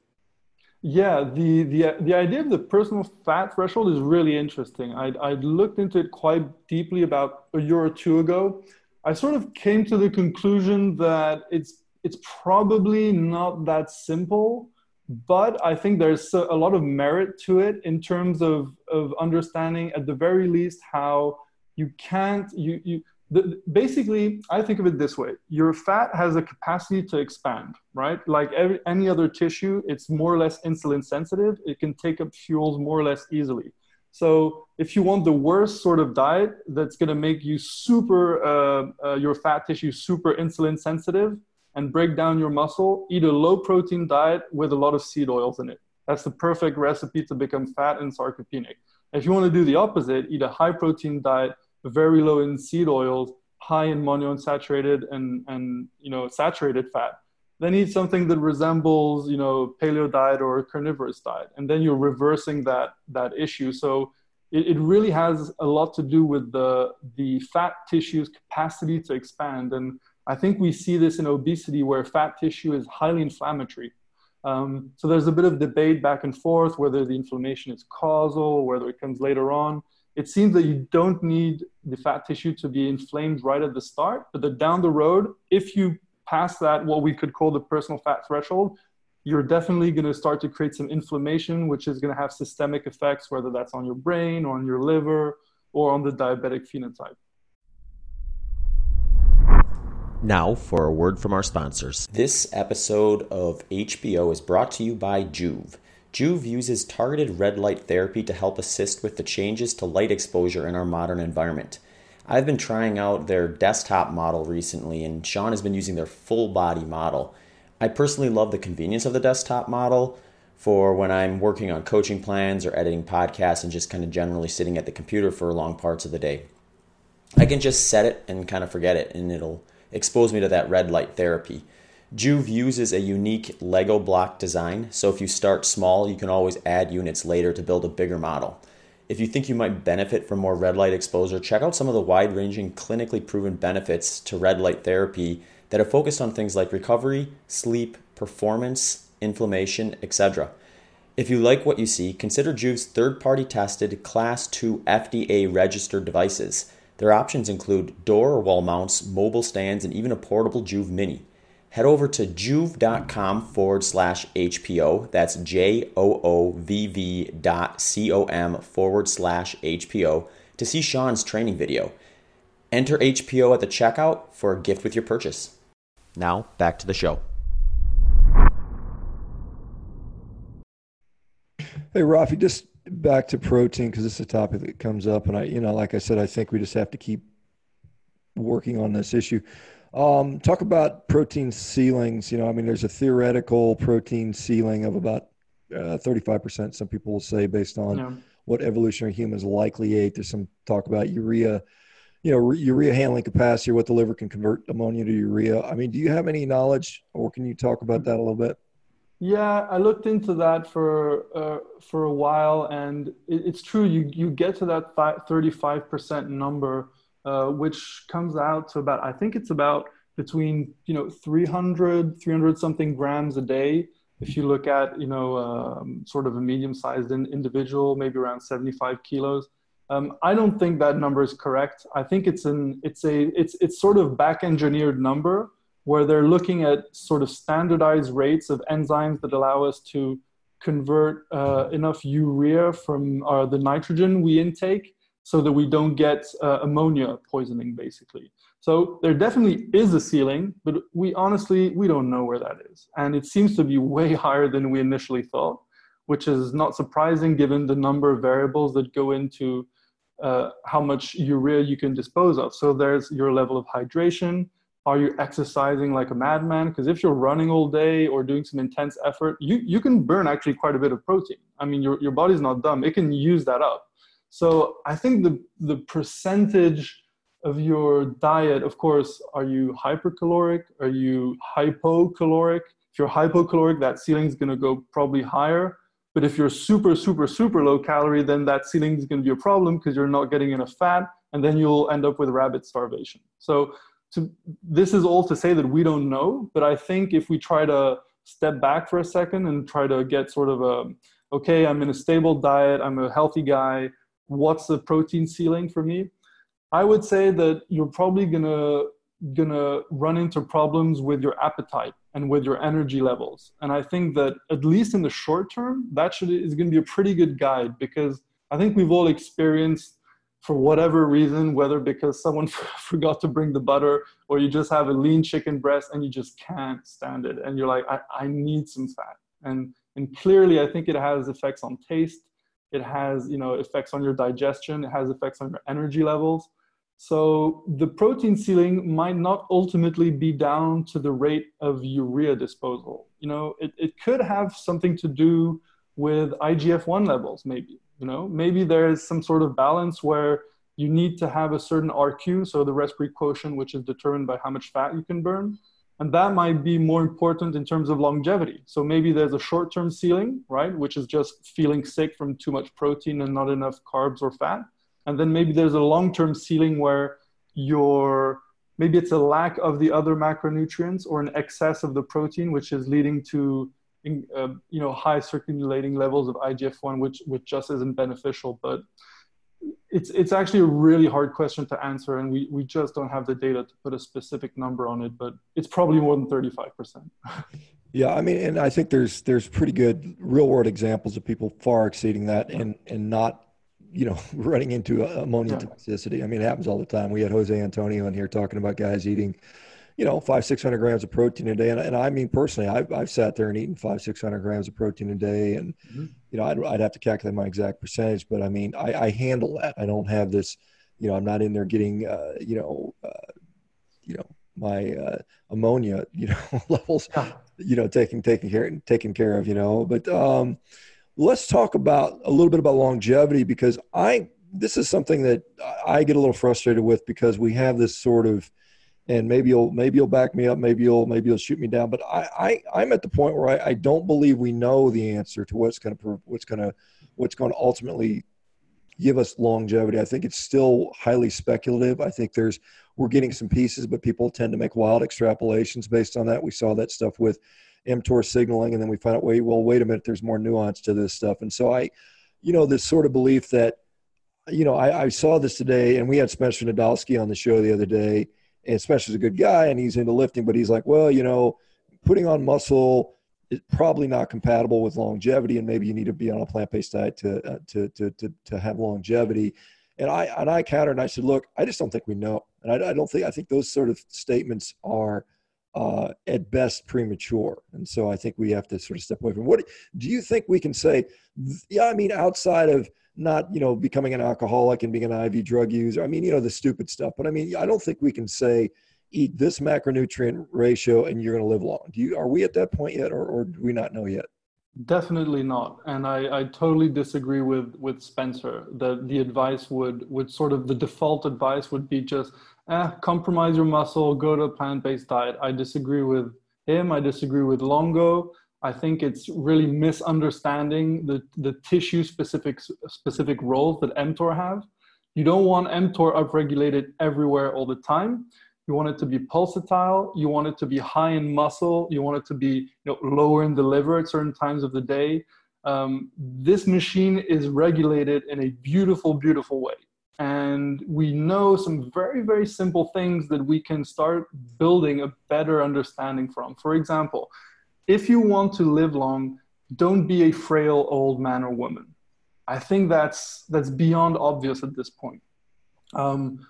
Yeah, the, the, the idea of the personal fat threshold is really interesting. I, I looked into it quite deeply about a year or two ago. I sort of came to the conclusion that it's, it's probably not that simple, but I think there's a, lot of merit to it in terms of, of understanding, at the very least, how you can't, you, you, the, basically, I think of it this way your fat has a capacity to expand, right? Like every, any other tissue, it's more or less insulin sensitive. It can take up fuels more or less easily. So, if you want the worst sort of diet that's going to make you super, uh, uh, your fat tissue super insulin sensitive and break down your muscle, eat a low protein diet with a lot of seed oils in it. That's the perfect recipe to become fat and sarcopenic. If you want to do the opposite, eat a high protein diet very low in seed oils, high in monounsaturated and, and you know, saturated fat. Then eat something that resembles, you know, paleo diet or carnivorous diet. And then you're reversing that, that issue. So it, it really has a lot to do with the, the fat tissue's capacity to expand. And I think we see this in obesity where fat tissue is highly inflammatory. Um, so there's a bit of debate back and forth whether the inflammation is causal, whether it comes later on it seems that you don't need the fat tissue to be inflamed right at the start, but that down the road, if you pass that, what we could call the personal fat threshold, you're definitely going to start to create some inflammation, which is going to have systemic effects, whether that's on your brain or on your liver or on the diabetic phenotype. Now, for a word from our sponsors. This episode of HPO is brought to you by Joovv. Joovv uses targeted red light therapy to help assist with the changes to light exposure in our modern environment. I've been trying out their desktop model recently, and Shawn has been using their full body model. I personally love the convenience of the desktop model for when I'm working on coaching plans or editing podcasts and just kind of generally sitting at the computer for long parts of the day. I can just set it and kind of forget it, and it'll expose me to that red light therapy. Joovv uses a unique Lego block design, so if you start small, you can always add units later to build a bigger model. If you think you might benefit from more red light exposure, check out some of the wide ranging clinically proven benefits to red light therapy that are focused on things like recovery, sleep, performance, inflammation, etc. If you like what you see, consider Joovv's third party tested Class 2 FDA registered devices. Their options include door or wall mounts, mobile stands, and even a portable Joovv Mini head over to joovv.com forward slash HPO. That's J O O V V dot C O M forward slash HPO to see Shawn's training video. Enter HPO at the checkout for a gift with your purchase. Now, back to the show. Hey, Rafi, just back to protein because this is a topic that comes up. And I, you know, like I said, I think we just have to keep working on this issue. Um, talk about protein ceilings. You know, I mean, there's a theoretical protein ceiling of about uh, 35%, some people will say, based on what evolutionary humans likely ate. There's some talk about urea, you know, urea handling capacity, what the liver can convert ammonia to urea. I mean, do you have any knowledge or can you talk about that a little bit? Yeah, I looked into that for uh, for a while, and it, it's true. You you get to that thirty five percent number uh, which comes out to about, I think it's about between, you know, 300, 300 something grams a day. If you look at, you know, um, sort of a medium sized in, individual, maybe around 75 kilos. Um, I don't think that number is correct. I think it's an, it's a, it's, it's sort of back engineered number where they're looking at sort of standardized rates of enzymes that allow us to convert uh, enough urea from uh, the nitrogen we intake so that we don't get uh, ammonia poisoning basically. So there definitely is a ceiling but we honestly we don't know where that is. And it seems to be way higher than we initially thought which is not surprising given the number of variables that go into uh, how much urea you can dispose of. So there's your level of hydration are you exercising like a madman because if you're running all day or doing some intense effort you, you can burn actually quite a bit of protein i mean your, your body's not dumb it can use that up so I think the, the percentage of your diet, of course, are you hypercaloric? Are you hypocaloric? If you're hypocaloric, that ceiling is going to go probably higher. But if you're super, super, super low calorie, then that ceiling is going to be a problem because you're not getting enough fat, and then you'll end up with rabbit starvation. So to, this is all to say that we don't know, but I think if we try to step back for a second and try to get sort of a, okay, I'm in a stable diet, I'm a healthy guy, what's the protein ceiling for me? I would say that you're probably gonna gonna run into problems with your appetite and with your energy levels. And i think that at least in the short term that should is to be a pretty good guide because i think we've all experienced for whatever reason whether because someone forgot to bring the butter or you just have a lean chicken breast and you just can't stand it. And you're like i, I need some fat. And and clearly i think it has effects on taste. It has you know effects on your digestion. It has effects on your energy levels. So the protein ceiling might not ultimately be down to the rate of urea disposal. You know it, it could have something to do with igf-1 levels maybe you know maybe there is some sort of balance where you need to have a certain rq so the respiratory quotient which is determined by how much fat you can burn and that might be more important in terms of longevity. So maybe there's a short term ceiling, right, which is just feeling sick from too much protein and not enough carbs or fat. And then maybe there's a long term ceiling where your maybe it's a lack of the other macronutrients or an excess of the protein, which is leading to uh, you know high circulating levels of IGF-1, which which just isn't beneficial. But it's it's actually a really hard question to answer and we, we just don't have the data to put a specific number on it but it's probably more than 35% yeah i mean and i think there's there's pretty good real world examples of people far exceeding that and and not you know running into ammonia toxicity. I mean it happens all the time. We had jose antonio in here talking about guys eating you know, five, 600 grams of protein a day. And, and I mean, personally, I've, I've sat there and eaten five, 600 grams of protein a day. And, mm-hmm. you know, I'd, I'd have to calculate my exact percentage, but I mean, I, I handle that. I don't have this, you know, I'm not in there getting, uh, you know, uh, you know, my uh, ammonia, you know, levels, yeah. you know, taking taking care taken care of, you know. But um, let's talk about a little bit about longevity because I this is something that I get a little frustrated with because we have this sort of and maybe you'll maybe you'll back me up maybe you'll maybe you'll shoot me down but i, I i'm at the point where I, I don't believe we know the answer to what's going to what's going to what's going to ultimately give us longevity. I think it's still highly speculative. I think there's we're getting some pieces but people tend to make wild extrapolations based on that. We saw that stuff with mtor signaling and then we find out wait well wait a minute there's more nuance to this stuff. And so i you know this sort of belief that you know i, I saw this today and we had spencer nadolsky on the show the other day and Spencer's a good guy and he's into lifting, but he's like, well, you know, putting on muscle is probably not compatible with longevity, and maybe you need to be on a plant-based diet to uh, to, to to to have longevity. And I and I countered and I said, look, I just don't think we know, and I, I don't think I think those sort of statements are uh, at best premature, and so I think we have to sort of step away from. What do you think we can say? Yeah, I mean, outside of not you know becoming an alcoholic and being an IV drug user. I mean, you know the stupid stuff. But I mean, I don't think we can say eat this macronutrient ratio and you're going to live long. Do you? Are we at that point yet, or, or do we not know yet? Definitely not, and I, I totally disagree with with Spencer. That the advice would would sort of the default advice would be just eh, compromise your muscle, go to a plant based diet. I disagree with him. I disagree with Longo. I think it's really misunderstanding the, the tissue specific specific roles that mTOR have. You don't want mTOR upregulated everywhere all the time. You want it to be pulsatile. You want it to be high in muscle. You want it to be you know, lower in the liver at certain times of the day. Um, this machine is regulated in a beautiful, beautiful way. And we know some very, very simple things that we can start building a better understanding from. For example, if you want to live long, don't be a frail old man or woman. I think that's that's beyond obvious at this point. Um,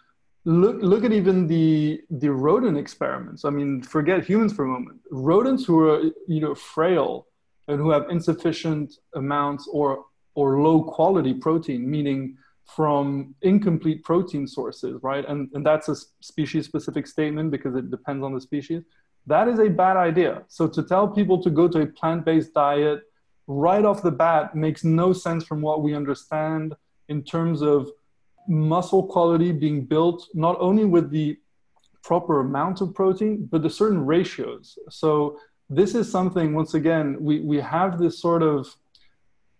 look look at even the the rodent experiments. I mean, forget humans for a moment. Rodents who are you know frail and who have insufficient amounts or or low quality protein, meaning from incomplete protein sources, right? And and that's a species specific statement because it depends on the species that is a bad idea. So to tell people to go to a plant-based diet right off the bat makes no sense from what we understand in terms of muscle quality being built not only with the proper amount of protein, but the certain ratios. So this is something, once again, we, we have this sort of,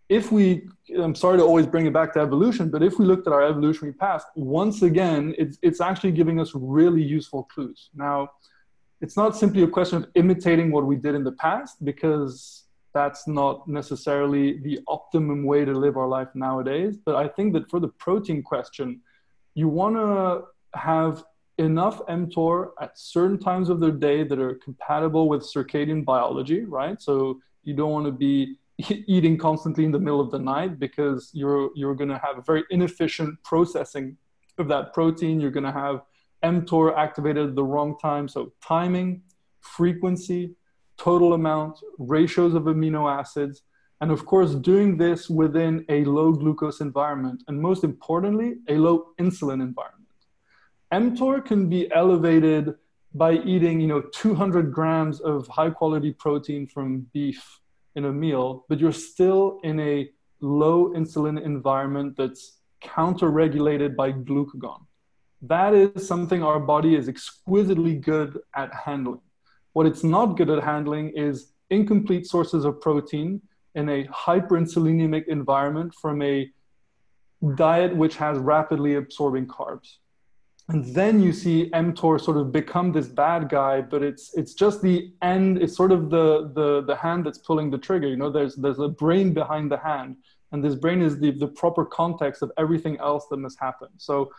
if we, I'm sorry to always bring it back to evolution, but if we looked at our evolutionary past, once again, it's, it's actually giving us really useful clues. Now, it's not simply a question of imitating what we did in the past because that's not necessarily the optimum way to live our life nowadays. But I think that for the protein question, you want to have enough mTOR at certain times of the day that are compatible with circadian biology, right? So you don't want to be eating constantly in the middle of the night because you're you're going to have a very inefficient processing of that protein. You're going to have mTOR activated at the wrong time. So timing, frequency, total amount, ratios of amino acids, and of course doing this within a low glucose environment, and most importantly, a low insulin environment. mTOR can be elevated by eating, you know, 200 grams of high quality protein from beef in a meal, but you're still in a low insulin environment that's counter regulated by glucagon that is something our body is exquisitely good at handling. What it's not good at handling is incomplete sources of protein in a hyperinsulinemic environment from a diet which has rapidly absorbing carbs. And then you see mTOR sort of become this bad guy, but it's it's just the end, it's sort of the the the hand that's pulling the trigger. You know, there's there's a brain behind the hand, and this brain is the, the proper context of everything else that must happen. So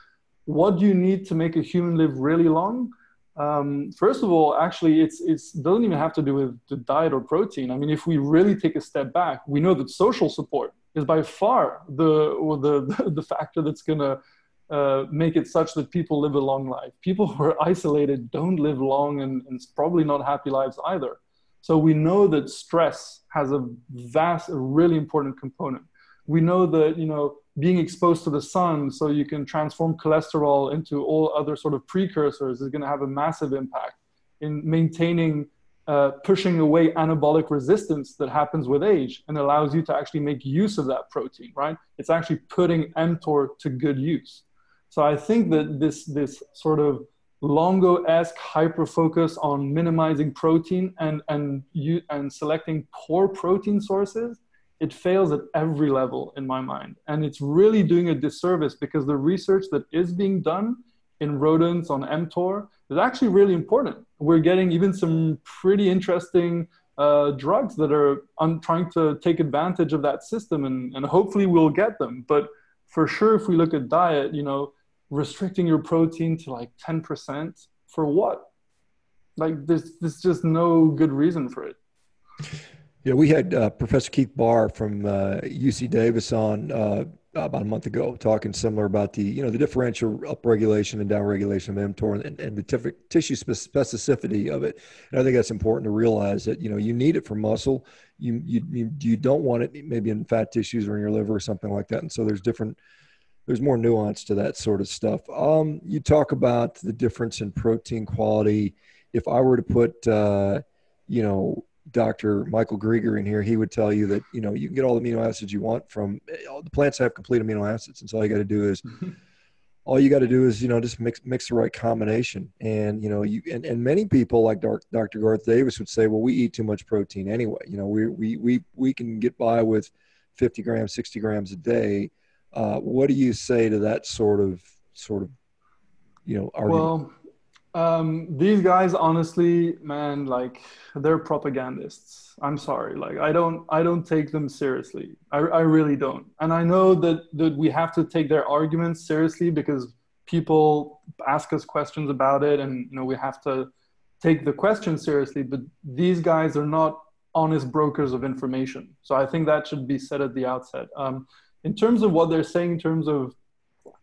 what do you need to make a human live really long? Um, first of all, actually, it's it's doesn't even have to do with the diet or protein. I mean, if we really take a step back, we know that social support is by far the the the factor that's gonna uh, make it such that people live a long life. People who are isolated don't live long and, and probably not happy lives either. So we know that stress has a vast, a really important component. We know that you know being exposed to the sun so you can transform cholesterol into all other sort of precursors is going to have a massive impact in maintaining uh, pushing away anabolic resistance that happens with age and allows you to actually make use of that protein right? It's actually putting mtor to good use. So i think that this this sort of longo-esque hyper focus on minimizing protein and and you and selecting poor protein sources it fails at every level in my mind and it's really doing a disservice because the research that is being done in rodents on mtor is actually really important we're getting even some pretty interesting uh, drugs that are un- trying to take advantage of that system and, and hopefully we'll get them but for sure if we look at diet you know restricting your protein to like 10% for what? Like there's, there's just no good reason for it. Yeah, we had uh, Professor Keith Barr from uh, UC Davis on uh, about a month ago talking similar about the you know the differential upregulation and downregulation of mTOR and, and the tif- tissue specificity of it. And I think that's important to realize that you know you need it for muscle. You you you don't want it maybe in fat tissues or in your liver or something like that. And so there's different there's more nuance to that sort of stuff. Um, you talk about the difference in protein quality. If I were to put, uh, you know, Dr. Michael Greger in here, he would tell you that you know you can get all the amino acids you want from all the plants have complete amino acids, and so all you got to do is all you got to do is you know just mix mix the right combination, and you know you and, and many people like Dr. Garth Davis would say, well, we eat too much protein anyway. You know, we we we we can get by with 50 grams, 60 grams a day uh, what do you say to that sort of sort of you know argument? Well, um, these guys, honestly, man, like they're propagandists. I'm sorry, like I don't I don't take them seriously. I, I really don't. And I know that that we have to take their arguments seriously because people ask us questions about it, and you know we have to take the question seriously. But these guys are not honest brokers of information. So I think that should be said at the outset. Um, in terms of what they're saying in terms of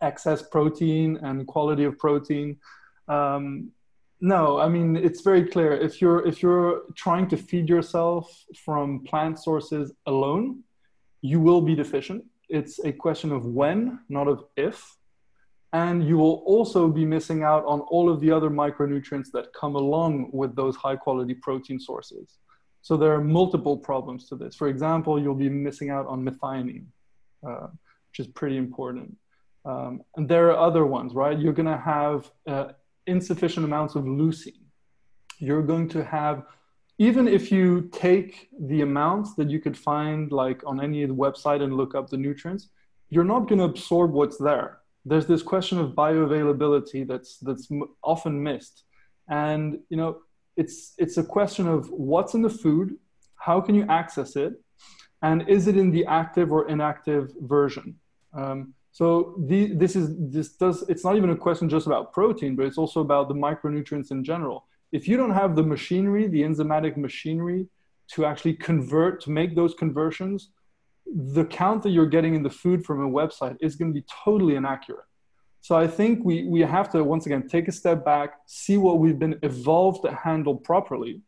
excess protein and quality of protein um, no i mean it's very clear. If you're if you're trying to feed yourself from plant sources alone you will be deficient. It's a question of when not of if. And you will also be missing out on all of the other micronutrients that come along with those high quality protein sources. So there are multiple problems to this. For example you'll be missing out on methionine uh, which is pretty important. Um, and there are other ones, right? You're going to have uh, insufficient amounts of leucine. You're going to have, even if you take the amounts that you could find like on any website and look up the nutrients, you're not going to absorb what's there. There's this question of bioavailability that's that's often missed, and you know it's it's a question of what's in the food, how can you access it, and is it in the active or inactive version? Um, so the, this is this does it's not even a question just about protein, but it's also about the micronutrients in general. If you don't have the machinery, the enzymatic machinery to actually convert, to make those conversions, the count that you're getting in the food from a website is going to be totally inaccurate. So I think we, we have to once again take a step back, see what we've been evolved to handle properly,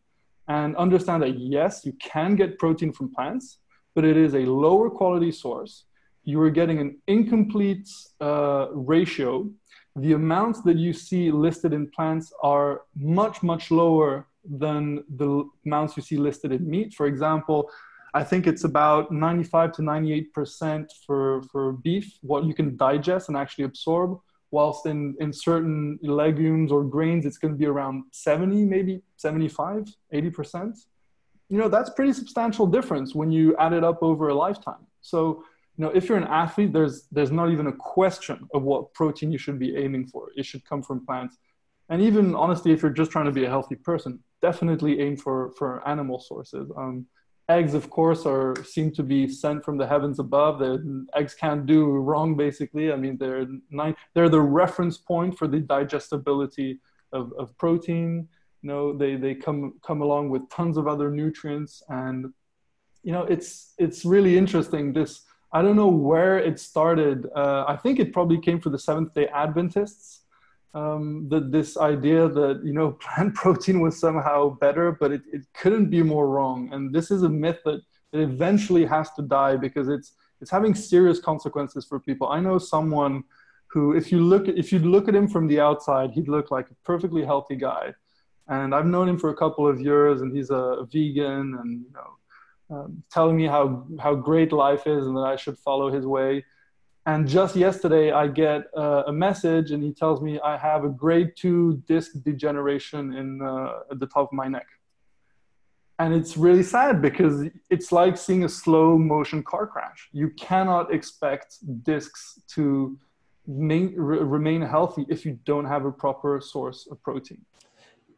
and understand that yes, you can get protein from plants, but it is a lower quality source. You are getting an incomplete uh, ratio. The amounts that you see listed in plants are much, much lower than the amounts you see listed in meat. For example, I think it's about 95 to 98% for, for beef, what you can digest and actually absorb, whilst in, in certain legumes or grains, it's going to be around 70, maybe 75, 80% you know that's pretty substantial difference when you add it up over a lifetime so you know if you're an athlete there's there's not even a question of what protein you should be aiming for. It should come from plants. And even honestly if you're just trying to be a healthy person definitely aim for for animal sources. Um, eggs of course are seem to be sent from the heavens above. The eggs can't do wrong basically. I mean they're nine, they're the reference point for the digestibility of, of protein. You know they they come come along with tons of other nutrients. And you know it's it's really interesting this i don't know where it started. Uh, i think it probably came from the seventh day adventists. Um, that this idea that you know plant protein was somehow better but it, it couldn't be more wrong. And this is a myth that it eventually has to die because it's it's having serious consequences for people. I know someone who, if you look if you look at him from the outside, he'd look like a perfectly healthy guy, and I've known him for a couple of years, and he's a vegan, and you know, um, telling me how how great life is, and that I should follow his way. And just yesterday, I get uh, a message, and he tells me I have a grade two disc degeneration in uh, at the top of my neck. And it's really sad because it's like seeing a slow motion car crash. You cannot expect discs to main, remain healthy if you don't have a proper source of protein.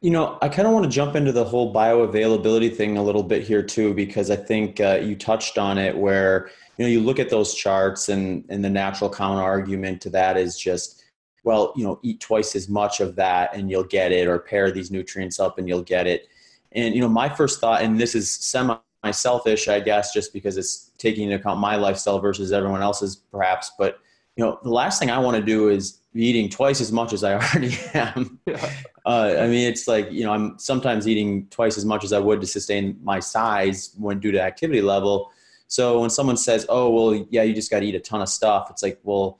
You know, I kind of want to jump into the whole bioavailability thing a little bit here too, because I think uh, you touched on it where, you know, you look at those charts and, and the natural common argument to that is just, well, you know, eat twice as much of that and you'll get it, or pair these nutrients up and you'll get it. And, you know, my first thought, and this is semi selfish, I guess, just because it's taking into account my lifestyle versus everyone else's perhaps, but you know, the last thing I want to do is be eating twice as much as I already am. Yeah. Uh, I mean, it's like, you know, I'm sometimes eating twice as much as I would to sustain my size when due to activity level. So when someone says, oh, well, yeah, you just got to eat a ton of stuff, it's like, well,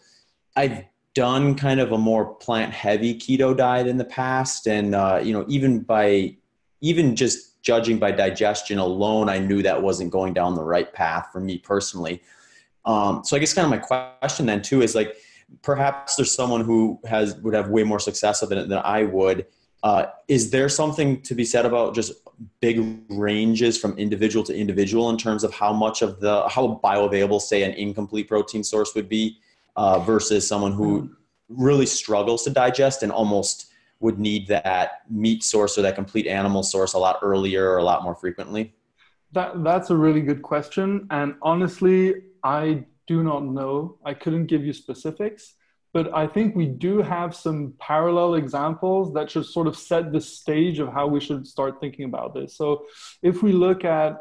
I've done kind of a more plant heavy keto diet in the past. And, uh, you know, even by, even just judging by digestion alone, I knew that wasn't going down the right path for me personally. Um, so I guess kind of my question then too is like perhaps there's someone who has would have way more success of it than I would. Uh, is there something to be said about just big ranges from individual to individual in terms of how much of the how bioavailable say an incomplete protein source would be uh, versus someone who really struggles to digest and almost would need that meat source or that complete animal source a lot earlier or a lot more frequently? That that's a really good question, and honestly, I do not know. I couldn't give you specifics, but I think we do have some parallel examples that should sort of set the stage of how we should start thinking about this. So if we look at,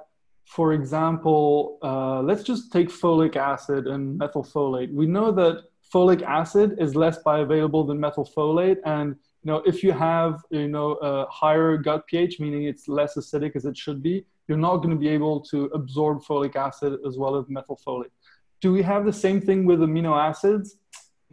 for example, uh, let's just take folic acid and methylfolate. We know that folic acid is less bioavailable than methylfolate and you know if you have you know a higher gut ph meaning it's less acidic as it should be you're not going to be able to absorb folic acid as well as methylfolate. Do we have the same thing with amino acids?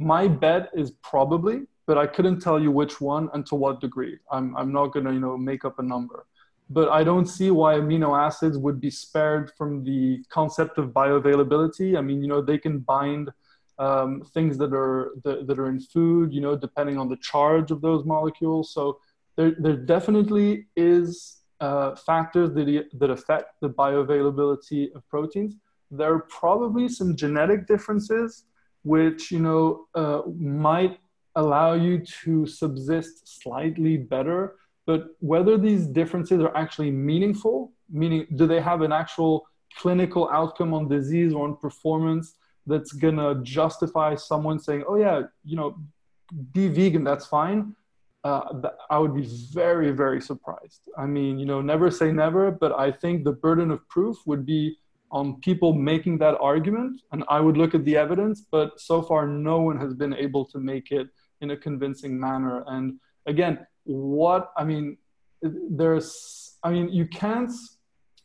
My bet is probably, but I couldn't tell you which one and to what degree. I'm, I'm not going to you know make up a number. But I don't see why amino acids would be spared from the concept of bioavailability. I mean, you know, they can bind um, things that are that, that are in food, you know, depending on the charge of those molecules. So there, there definitely is uh, factors that, that affect the bioavailability of proteins. There are probably some genetic differences which you know uh, might allow you to subsist slightly better. But whether these differences are actually meaningful, meaning do they have an actual clinical outcome on disease or on performance that's gonna justify someone saying, "Oh yeah, you know, be vegan, that's fine." uh, I would be very, very surprised. I mean, you know, never say never, but I think the burden of proof would be on people making that argument. And I would look at the evidence, but so far, no one has been able to make it in a convincing manner. And again, what I mean, there's, I mean, you can't,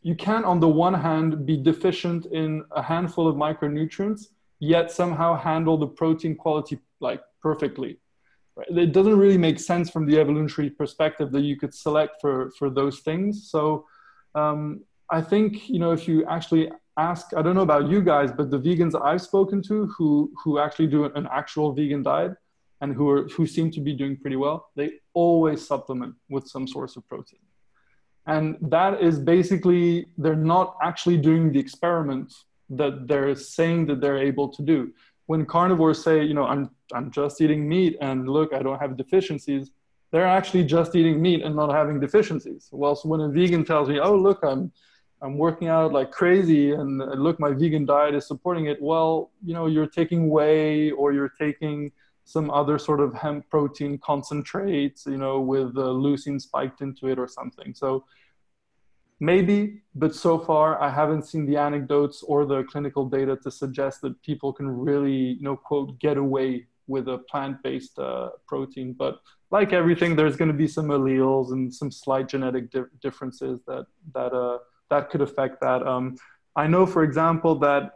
you can on the one hand be deficient in a handful of micronutrients, yet somehow handle the protein quality like perfectly Right? It doesn't really make sense from the evolutionary perspective that you could select for for those things. So um, I think you know if you actually ask, I don't know about you guys, but the vegans I've spoken to who who actually do an actual vegan diet and who are who seem to be doing pretty well, they always supplement with some source of protein. And that is basically they're not actually doing the experiment that they're saying that they're able to do when carnivores say, you know, I'm, I'm just eating meat and look, I don't have deficiencies, they're actually just eating meat and not having deficiencies. Well, so when a vegan tells me, oh, look, I'm, I'm working out like crazy and look, my vegan diet is supporting it. Well, you know, you're taking whey or you're taking some other sort of hemp protein concentrates, you know, with uh, leucine spiked into it or something. So Maybe, but so far I haven't seen the anecdotes or the clinical data to suggest that people can really, you know, quote, get away with a plant-based uh, protein. But like everything, there's going to be some alleles and some slight genetic di- differences that that uh, that could affect that. Um, I know, for example, that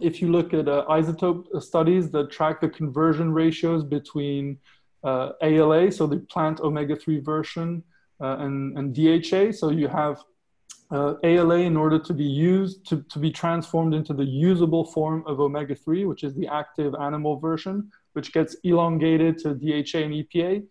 if you look at uh, isotope studies that track the conversion ratios between uh, ALA, so the plant omega 3 version, uh, and, and DHA, so you have uh, ALA in order to be used to, to be transformed into the usable form of omega 3, which is the active animal version, which gets elongated to DHA and EPA.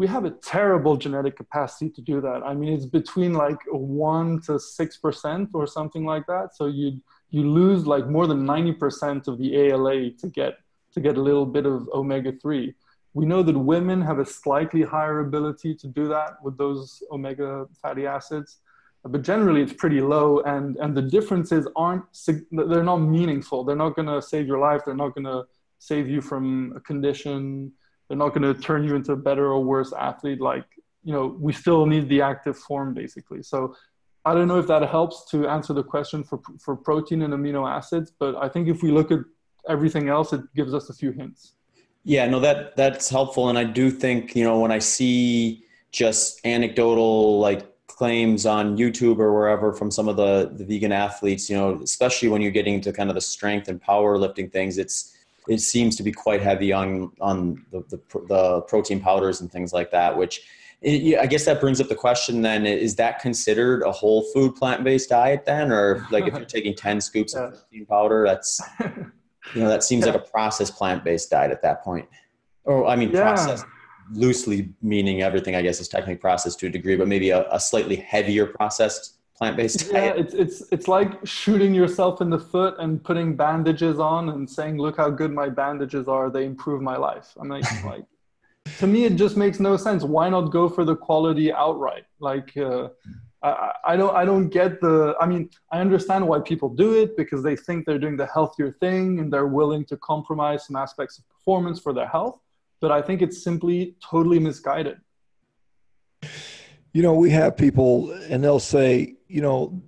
We have a terrible genetic capacity to do that. I mean, it's between like 1% to 6% or something like that. So you you lose like more than 90% of the ALA to get to get a little bit of omega 3. We know that women have a slightly higher ability to do that with those omega fatty acids, but generally it's pretty low. And, and the differences aren't, they're not meaningful. They're not going to save your life. They're not going to save you from a condition. They're not going to turn you into a better or worse athlete. Like, you know, we still need the active form basically. So I don't know if that helps to answer the question for, for protein and amino acids, but I think if we look at everything else, it gives us a few hints. Yeah, no, that that's helpful, and I do think you know when I see just anecdotal like claims on YouTube or wherever from some of the the vegan athletes, you know, especially when you're getting into kind of the strength and power lifting things, it's it seems to be quite heavy on on the the, the protein powders and things like that, which I guess that brings up the question then is that considered a whole food plant based diet then or like if you're taking 10 scoops of protein powder that's you know that seems yeah. like a processed plant based diet at that point or I mean yeah. processed loosely meaning everything I guess is technically processed to a degree but maybe a, a slightly heavier processed plant based yeah, it's it's it's like shooting yourself in the foot and putting bandages on and saying look how good my bandages are. They improve my life. I'm like like to me it just makes no sense. Why not go for the quality outright? Like uh, I, I, don't i don't get the i mean i understand why people do it because they think they're doing the healthier thing and they're willing to compromise some aspects of performance for their health but i think it's simply totally misguided. You know we have people and they'll say you know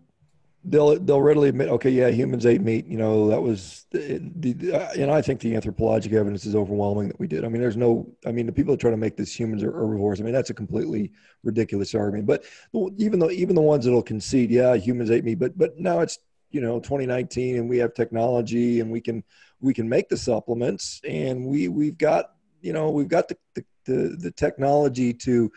they'll they'll readily admit, okay, yeah, humans ate meat. You know, that was, the, the, uh, and I think the anthropologic evidence is overwhelming that we did. I mean, there's no, I mean, the people that try to make this humans are herbivores. I mean, that's a completely ridiculous argument. But even though even the ones that'll concede, yeah, humans ate meat, but but now it's you know 2019 and we have technology and we can we can make the supplements and we we've got you know we've got the the, the, the technology to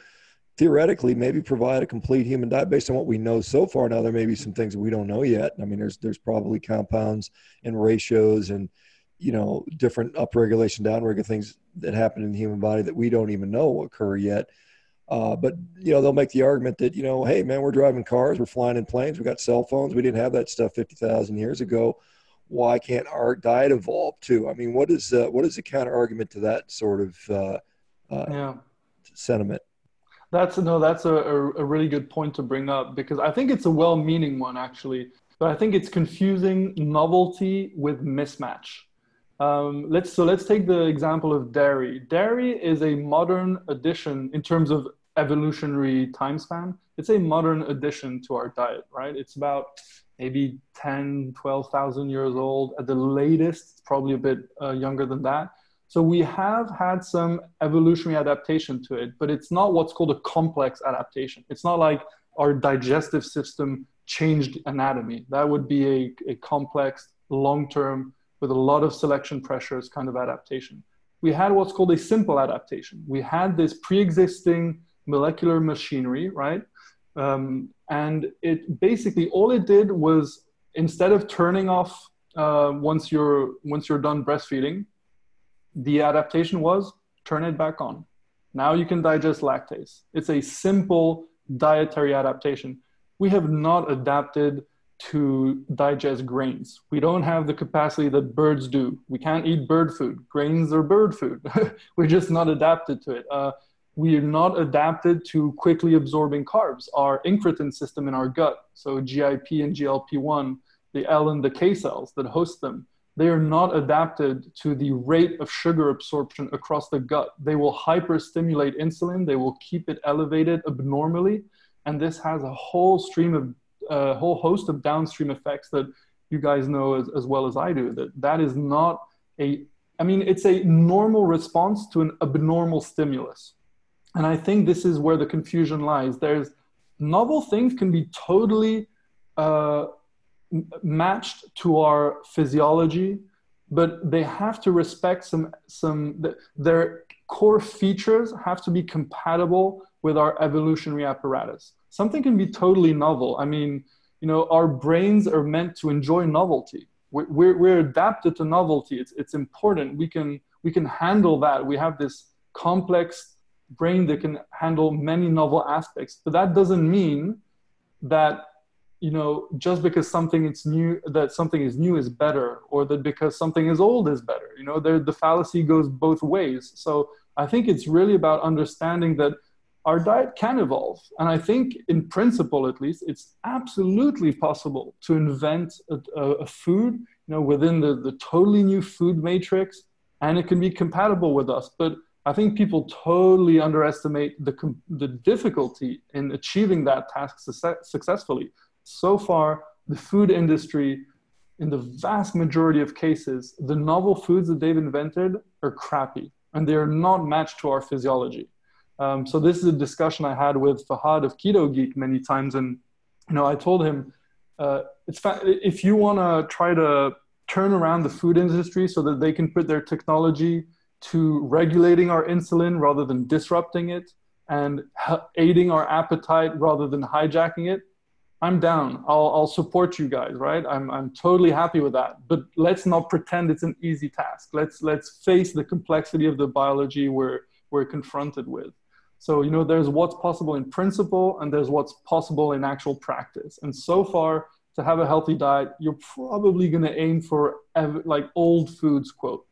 theoretically maybe provide a complete human diet based on what we know so far. Now there may be some things that we don't know yet. I mean, there's there's probably compounds and ratios and you know different upregulation, downregulation things that happen in the human body that we don't even know occur yet. Uh, but you know they'll make the argument that you know, hey man, we're driving cars, we're flying in planes, we got cell phones, we didn't have that stuff fifty thousand years ago. Why can't our diet evolve too? I mean, what is uh, what is the counter argument to that sort of uh, uh yeah. sentiment? That's no, that's a, a, really good point to bring up because I think it's a well-meaning one actually, but I think it's confusing novelty with mismatch. Um, let's so let's take the example of dairy. Dairy is a modern addition in terms of evolutionary time span. It's a modern addition to our diet, right? It's about maybe 10, 12,000 years old at the latest, probably a bit uh, younger than that. So we have had some evolutionary adaptation to it, but it's not what's called a complex adaptation. It's not like our digestive system changed anatomy. That would be a, a complex, long term, with a lot of selection pressures kind of adaptation. We had what's called a simple adaptation. We had this pre existing molecular machinery, right? Um, and it basically all it did was instead of turning off uh, once you're once you're done breastfeeding, the adaptation was turn it back on. Now you can digest lactase. It's a simple dietary adaptation. We have not adapted to digest grains. We don't have the capacity that birds do. We can't eat bird food. Grains are bird food. We're just not adapted to it. Uh, we are not adapted to quickly absorbing carbs. Our incretin system in our gut, so GIP and GLP-1, the L and the K cells that host them, they are not adapted to the rate of sugar absorption across the gut. They will hyperstimulate insulin, they will keep it elevated abnormally, and this has a whole stream of a whole host of downstream effects that you guys know as, as well as I do. That that is not a I mean, it's a normal response to an abnormal stimulus. And I think this is where the confusion lies. There's novel things can be totally uh, matched to our physiology, but they have to respect some some their core features have to be compatible with our evolutionary apparatus. Something can be totally novel. I mean, you know, our brains are meant to enjoy novelty. We're, we're, adapted to novelty. It's, it's important. We can, we can handle that. We have this complex brain that can handle many novel aspects. But that doesn't mean that you know just because something is new that something is new is better or that because something is old is better you know the fallacy goes both ways. So i think it's really about understanding that our diet can evolve. And i think in principle at least it's absolutely possible to invent a, a food you know within the, the totally new food matrix and it can be compatible with us. But I think people totally underestimate the, the difficulty in achieving that task success, successfully. So far, the food industry, in the vast majority of cases, the novel foods that they've invented are crappy and they are not matched to our physiology. Um, so this is a discussion I had with Fahad of Ketogeek many times, and you know I told him uh, fa- if you want to try to turn around the food industry so that they can put their technology to regulating our insulin rather than disrupting it and aiding our appetite rather than hijacking it, I'm down. I'll, I'll support you guys, right? I'm, I'm totally happy with that. But let's not pretend it's an easy task. Let's, let's face the complexity of the biology we're, we're confronted with. So, you know, there's what's possible in principle and there's what's possible in actual practice. And so far, to have a healthy diet, you're probably going to aim for like old foods quote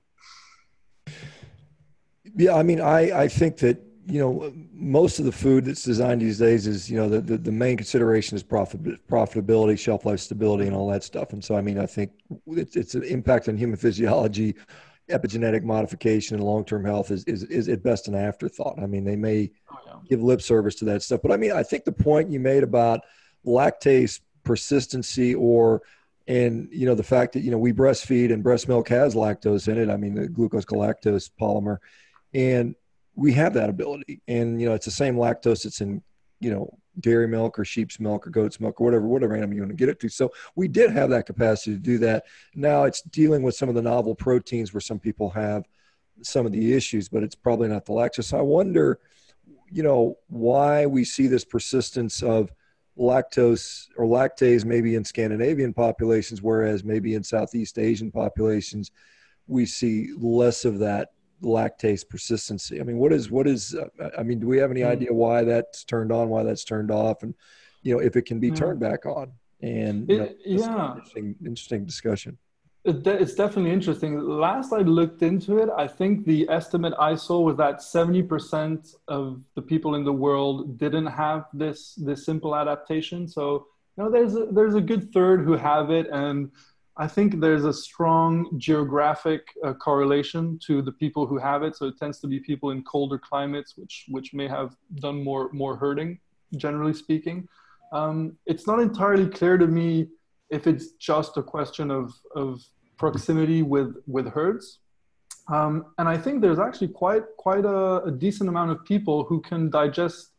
yeah, I mean, I, I think that, you know, most of the food that's designed these days is, you know, the, the, the main consideration is profit, profitability, shelf life stability, and all that stuff. And so, I mean, I think it's, it's an impact on human physiology, epigenetic modification, and long term health is, is, is at best an afterthought. I mean, they may oh, yeah. give lip service to that stuff. But I mean, I think the point you made about lactase persistency or and you know the fact that you know we breastfeed and breast milk has lactose in it i mean the glucose galactose polymer and we have that ability. And you know it's the same lactose that's in you know dairy milk or sheep's milk or goat's milk or whatever whatever animal you want to get it to. So we did have that capacity to do that. Now it's dealing with some of the novel proteins where some people have some of the issues but it's probably not the lactose. I wonder you know why we see this persistence of lactose or lactase maybe in scandinavian populations whereas maybe in southeast asian populations we see less of that lactase persistency? I mean, what is what is? Uh, I mean, do we have any hmm. idea why that's turned on, why that's turned off, and you know if it can be hmm. turned back on? And you know, yeah, interesting, interesting discussion. It's definitely interesting. Last I looked into it, I think the estimate I saw was that 70% of the people in the world didn't have this this simple adaptation. So, you know, there's a, there's a good third who have it, and I think there's a strong geographic uh, correlation to the people who have it. So it tends to be people in colder climates, which which may have done more more herding, generally speaking. Um, it's not entirely clear to me if it's just a question of of proximity with with herds. Um, and I think there's actually quite quite a, a decent amount of people who can digest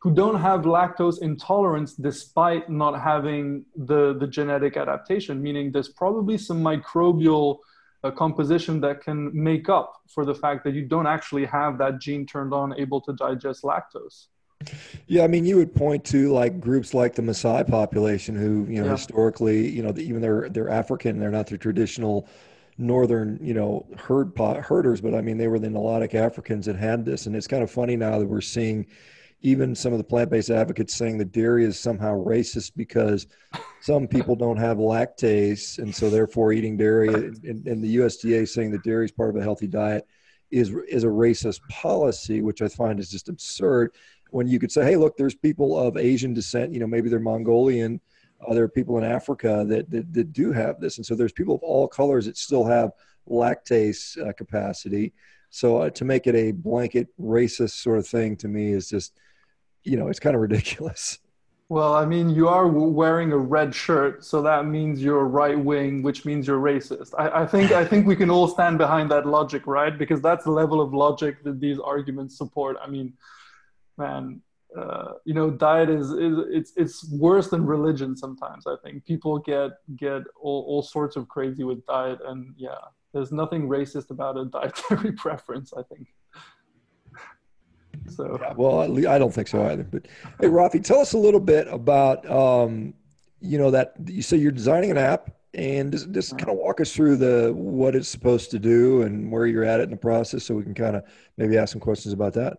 who don't have lactose intolerance despite not having the, the genetic adaptation, meaning there's probably some microbial uh, composition that can make up for the fact that you don't actually have that gene turned on able to digest lactose. Yeah, I mean, you would point to like groups like the Maasai population, who you know yeah. historically, you know, even they're they're African, they're not the traditional northern, you know, herd pot, herders, but I mean, they were the Nilotic Africans that had this, and it's kind of funny now that we're seeing even some of the plant-based advocates saying that dairy is somehow racist because some people don't have lactase and so therefore eating dairy and, and the USDA saying that dairy is part of a healthy diet is is a racist policy which I find is just absurd. When you could say hey look there's people of Asian descent you know maybe they're Mongolian uh, there are people in Africa that, that, that do have this and so there's people of all colors that still have lactase uh, capacity. So uh, to make it a blanket racist sort of thing to me is just you know, it's kind of ridiculous. Well, I mean, you are wearing a red shirt, so that means you're right wing, which means you're racist. I, I, think I think we can all stand behind that logic, right? Because that's the level of logic that these arguments support. I mean, man, uh, you know, diet is, is it's it's worse than religion. Sometimes I think people get get all, all sorts of crazy with diet, and yeah, there's nothing racist about a dietary preference. I think. So. Yeah, well, I don't think so either. But hey, Rafi, tell us a little bit about um, you know that you say you're designing an app and just, just kind of walk us through the what it's supposed to do and where you're at it in the process so we can kind of maybe ask some questions about that.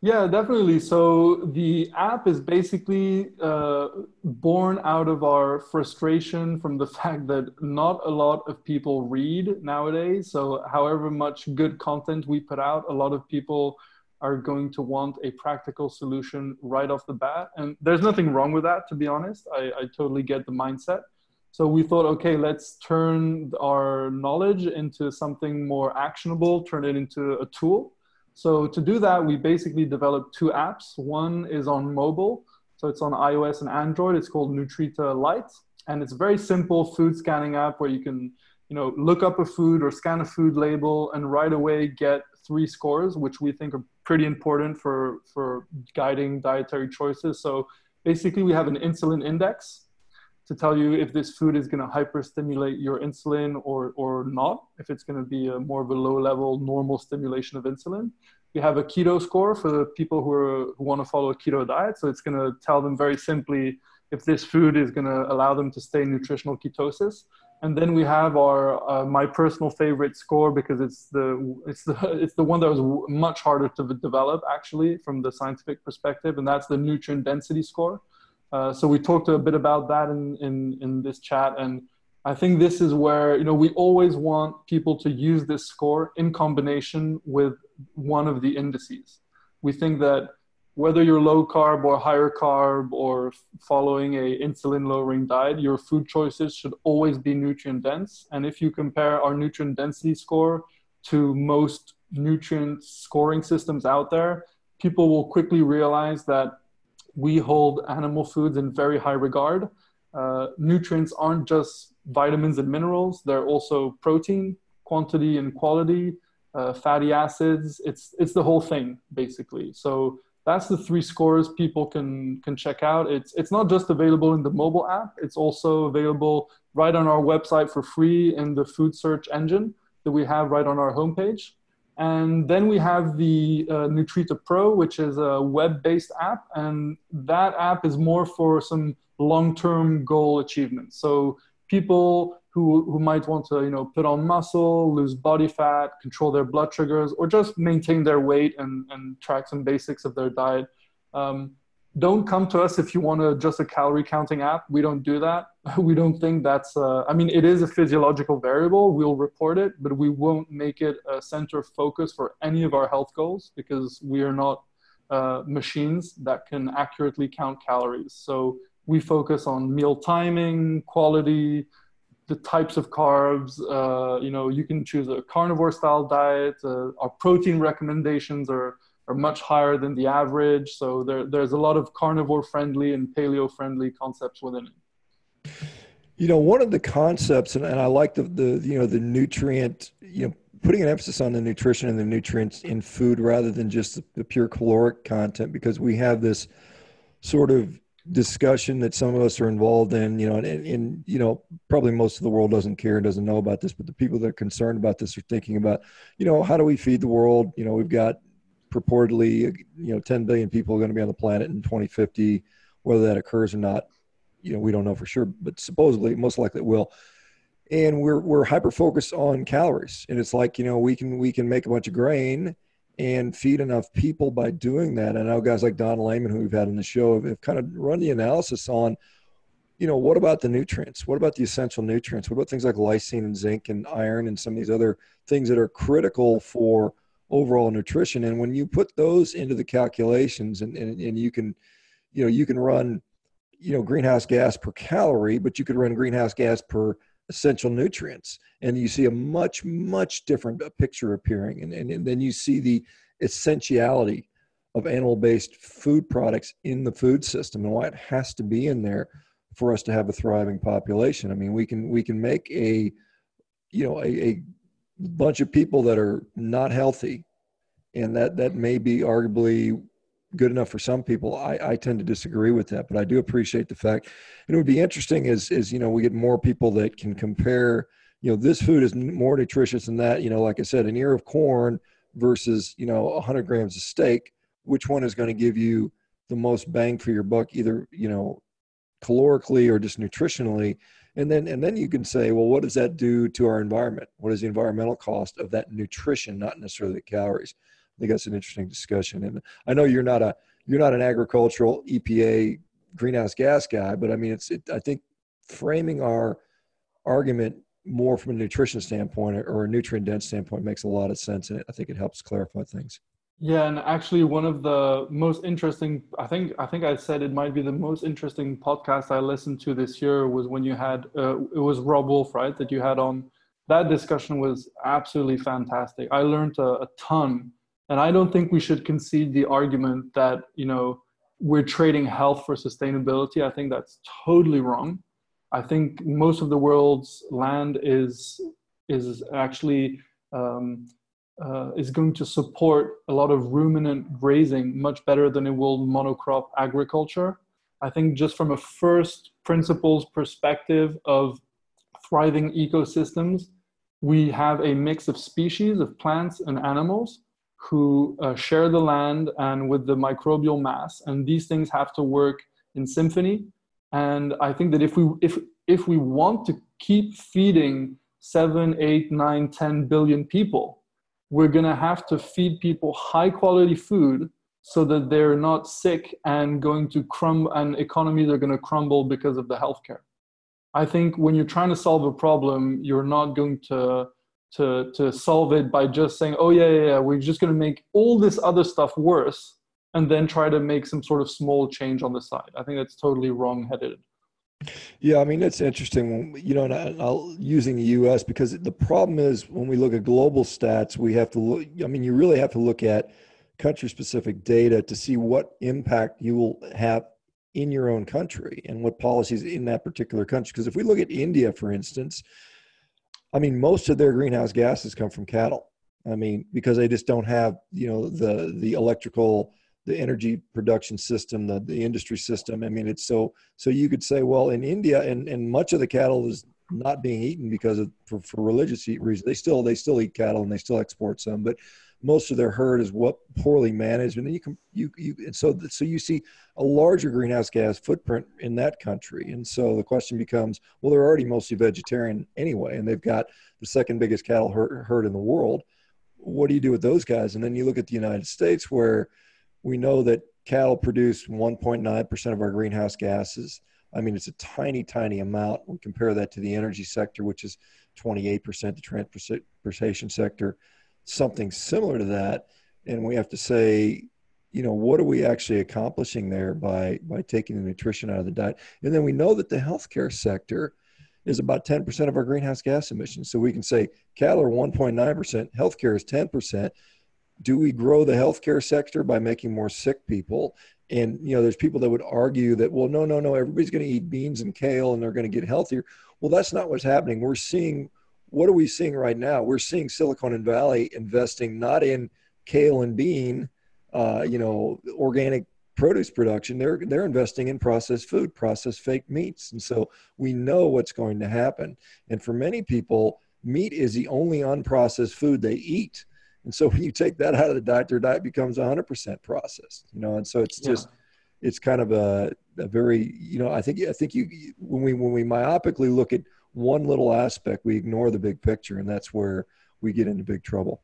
Yeah definitely. So the app is basically uh, born out of our frustration from the fact that not a lot of people read nowadays. So however much good content we put out a lot of people are going to want a practical solution right off the bat. And there's nothing wrong with that, to be honest. I, I totally get the mindset. So we thought, okay, let's turn our knowledge into something more actionable, turn it into a tool. So to do that, we basically developed two apps. One is on mobile, so it's on iOS and Android. It's called Nutrita Lite, and it's a very simple food scanning app where you can, you know, look up a food or scan a food label and right away get three scores, which we think are pretty important for, for guiding dietary choices. So basically, we have an insulin index to tell you if this food is going to hyperstimulate your insulin or, or not, if it's going to be a more of a low level normal stimulation of insulin. We have a keto score for the people who, are, who want to follow a keto diet. So it's going to tell them very simply if this food is going to allow them to stay in nutritional ketosis and then we have our uh, my personal favorite score because it's the it's the it's the one that was much harder to develop actually from the scientific perspective, and that's the nutrient density score. Uh, so we talked a bit about that in, in in this chat, and I think this is where you know we always want people to use this score in combination with one of the indices. We think that whether you're low carb or higher carb or following a insulin lowering diet your food choices should always be nutrient dense. And if you compare our nutrient density score to most nutrient scoring systems out there people will quickly realize that we hold animal foods in very high regard. Uh, nutrients aren't just vitamins and minerals they're also protein quantity and quality uh, fatty acids. It's it's the whole thing basically. So that's the three scores people can can check out. It's it's not just available in the mobile app. It's also available right on our website for free in the food search engine that we have right on our homepage. And then we have the uh, Nutrita Pro, which is a web-based app, and that app is more for some long-term goal achievement. So people who, who might want to you know put on muscle lose body fat control their blood sugars or just maintain their weight and, and track some basics of their diet. Um, don't come to us if you want to just a calorie counting app. We don't do that. We don't think that's uh, i mean it is a physiological variable. We'll report it but we won't make it a center focus for any of our health goals because we are not uh, machines that can accurately count calories. So we focus on meal timing quality the types of carbs. Uh, you know, you can choose a carnivore style diet. Uh, our protein recommendations are are much higher than the average. So there, there's a lot of carnivore friendly and paleo friendly concepts within it. You know, one of the concepts, and, and I like the, the you know the nutrient, you know, putting an emphasis on the nutrition and the nutrients in food rather than just the, the pure caloric content, because we have this sort of discussion that some of us are involved in, you know, and, and, you know, probably most of the world doesn't care and doesn't know about this, but the people that are concerned about this are thinking about, you know, how do we feed the world? You know, we've got purportedly, you know, 10 billion people are going to be on the planet in 2050. Whether that occurs or not, you know, we don't know for sure, but supposedly, most likely it will. And we're we're hyper focused on calories, and it's like you know we can we can make a bunch of grain and feed enough people by doing that. I know guys like Don Layman, who we've had on the show, have, have kind of run the analysis on, you know, what about the nutrients? What about the essential nutrients? What about things like lysine and zinc and iron and some of these other things that are critical for overall nutrition? And when you put those into the calculations and, and, and you can, you know, you can run, you know, greenhouse gas per calorie, but you could run greenhouse gas per essential nutrients. And you see a much much different uh, picture appearing. And, and, and then you see the essentiality of animal-based food products in the food system and why it has to be in there for us to have a thriving population. I mean we can we can make a you know a, a bunch of people that are not healthy and that that may be arguably good enough for some people. I, I tend to disagree with that, but I do appreciate the fact. And it would be interesting is is you know we get more people that can compare. You know, this food is more nutritious than that. You know, like I said, an ear of corn versus you know 100 grams of steak. Which one is going to give you the most bang for your buck, either you know, calorically or just nutritionally? and then and then you can say well what does that do to our environment what is the environmental cost of that nutrition not necessarily the calories think that's an interesting discussion and i know you're not a you're not an agricultural epa greenhouse gas guy but i mean it's it, i think framing our argument more from a nutrition standpoint or a nutrient dense standpoint makes a lot of sense and i think it helps clarify things yeah, and actually, one of the most interesting, I think, I think I said it might be the most interesting podcast I listened to this year was when you had, uh, it was Robb Wolf, right, that you had on. That discussion was absolutely fantastic. I learned a, a ton, and I don't think we should concede the argument that you know we're trading health for sustainability. I think that's totally wrong. I think most of the world's land is is actually um, uh, is going to support a lot of ruminant grazing much better than it will monocrop agriculture. I think just from a first principles perspective of thriving ecosystems, we have a mix of species of plants and animals who uh, share the land and with the microbial mass, and these things have to work in symphony. And I think that if we if if we want to keep feeding seven, eight, nine, ten billion people, we're going to have to feed people high quality food so that they're not sick and going to crumble and economies are going to crumble because of the healthcare. I think when you're trying to solve a problem, you're not going to to to solve it by just saying, "Oh yeah, yeah, yeah we're just going to make all this other stuff worse," and then try to make some sort of small change on the side. I think that's totally wrong-headed. Yeah, I mean it's interesting. You know, and I, will using the U.S. because the problem is when we look at global stats, we have to look. I mean, you really have to look at country-specific data to see what impact you will have in your own country and what policies in that particular country. Because if we look at India, for instance, I mean, most of their greenhouse gases come from cattle. I mean, because they just don't have you know the the electrical the energy production system, the, the industry system. I mean, it's so so you could say, well, in India, and, and much of the cattle is not being eaten because of for, for religious reasons. They still they still eat cattle and they still export some, but most of their herd is what poorly managed. And you can you you and so so you see a larger greenhouse gas footprint in that country. And so the question becomes, well, they're already mostly vegetarian anyway, and they've got the second biggest cattle herd, herd in the world. What do you do with those guys? And then you look at the United States where we know that cattle produce 1.9% of our greenhouse gases. I mean, it's a tiny, tiny amount. We compare that to the energy sector, which is 28%, the transportation sector, something similar to that. And we have to say, you know, what are we actually accomplishing there by, by taking the nutrition out of the diet? And then we know that the healthcare sector is about 10% of our greenhouse gas emissions. So we can say cattle are 1.9%, healthcare is 10% do we grow the healthcare sector by making more sick people? And you know, there's people that would argue that, well, no, no, no, everybody's going to eat beans and kale and they're going to get healthier. Well, that's not what's happening. We're seeing what are we seeing right now? We're seeing Silicon Valley investing not in kale and bean, uh, you know, organic produce production. They're they're investing in processed food, processed fake meats, and so we know what's going to happen. And for many people, meat is the only unprocessed food they eat. And so when you take that out of the diet, their diet becomes 100% processed, you know, and so it's just, yeah. it's kind of a, a very, you know, I think, I think you, when we, when we myopically look at one little aspect, we ignore the big picture and that's where we get into big trouble.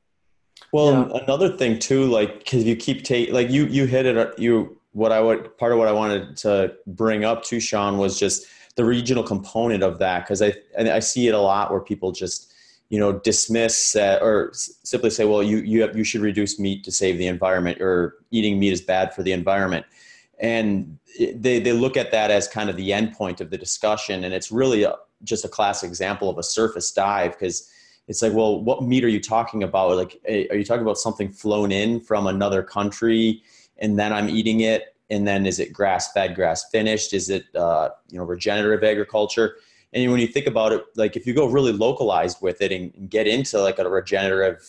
Well, yeah. another thing too, like, cause you keep taking, like you, you hit it, you, what I would, part of what I wanted to bring up to Shawn was just the regional component of that. Cause I, I see it a lot where people just, you know dismiss uh, or simply say well you you have, you should reduce meat to save the environment or eating meat is bad for the environment and they they look at that as kind of the end point of the discussion and it's really a, just a classic example of a surface dive because it's like well what meat are you talking about like are you talking about something flown in from another country and then i'm eating it and then is it grass fed grass finished is it uh, you know regenerative agriculture and when you think about it like if you go really localized with it and, get into like a regenerative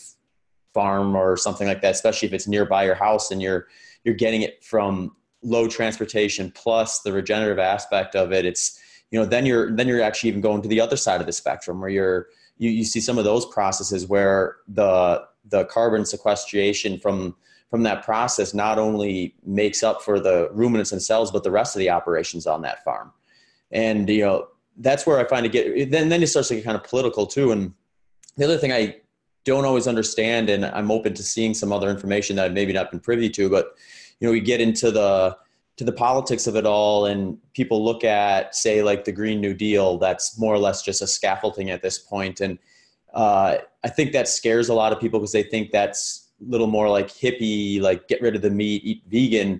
farm or something like that, especially if it's nearby your house and you're you're getting it from low transportation plus the regenerative aspect of it. It's you know then you're then you're actually even going to the other side of the spectrum where you're you, you see some of those processes where the the carbon sequestration from from that process not only makes up for the ruminants and cells but the rest of the operations on that farm. And you know that's where i find it get then then it starts to get kind of political too. And the other thing i don't always understand and i'm open to seeing some other information that i've maybe not been privy to but you know we get into the to the politics of it all and people look at say like the green new deal that's more or less just a scaffolding at this point and uh, i think that scares a lot of people because they think that's a little more like hippie like get rid of the meat eat vegan.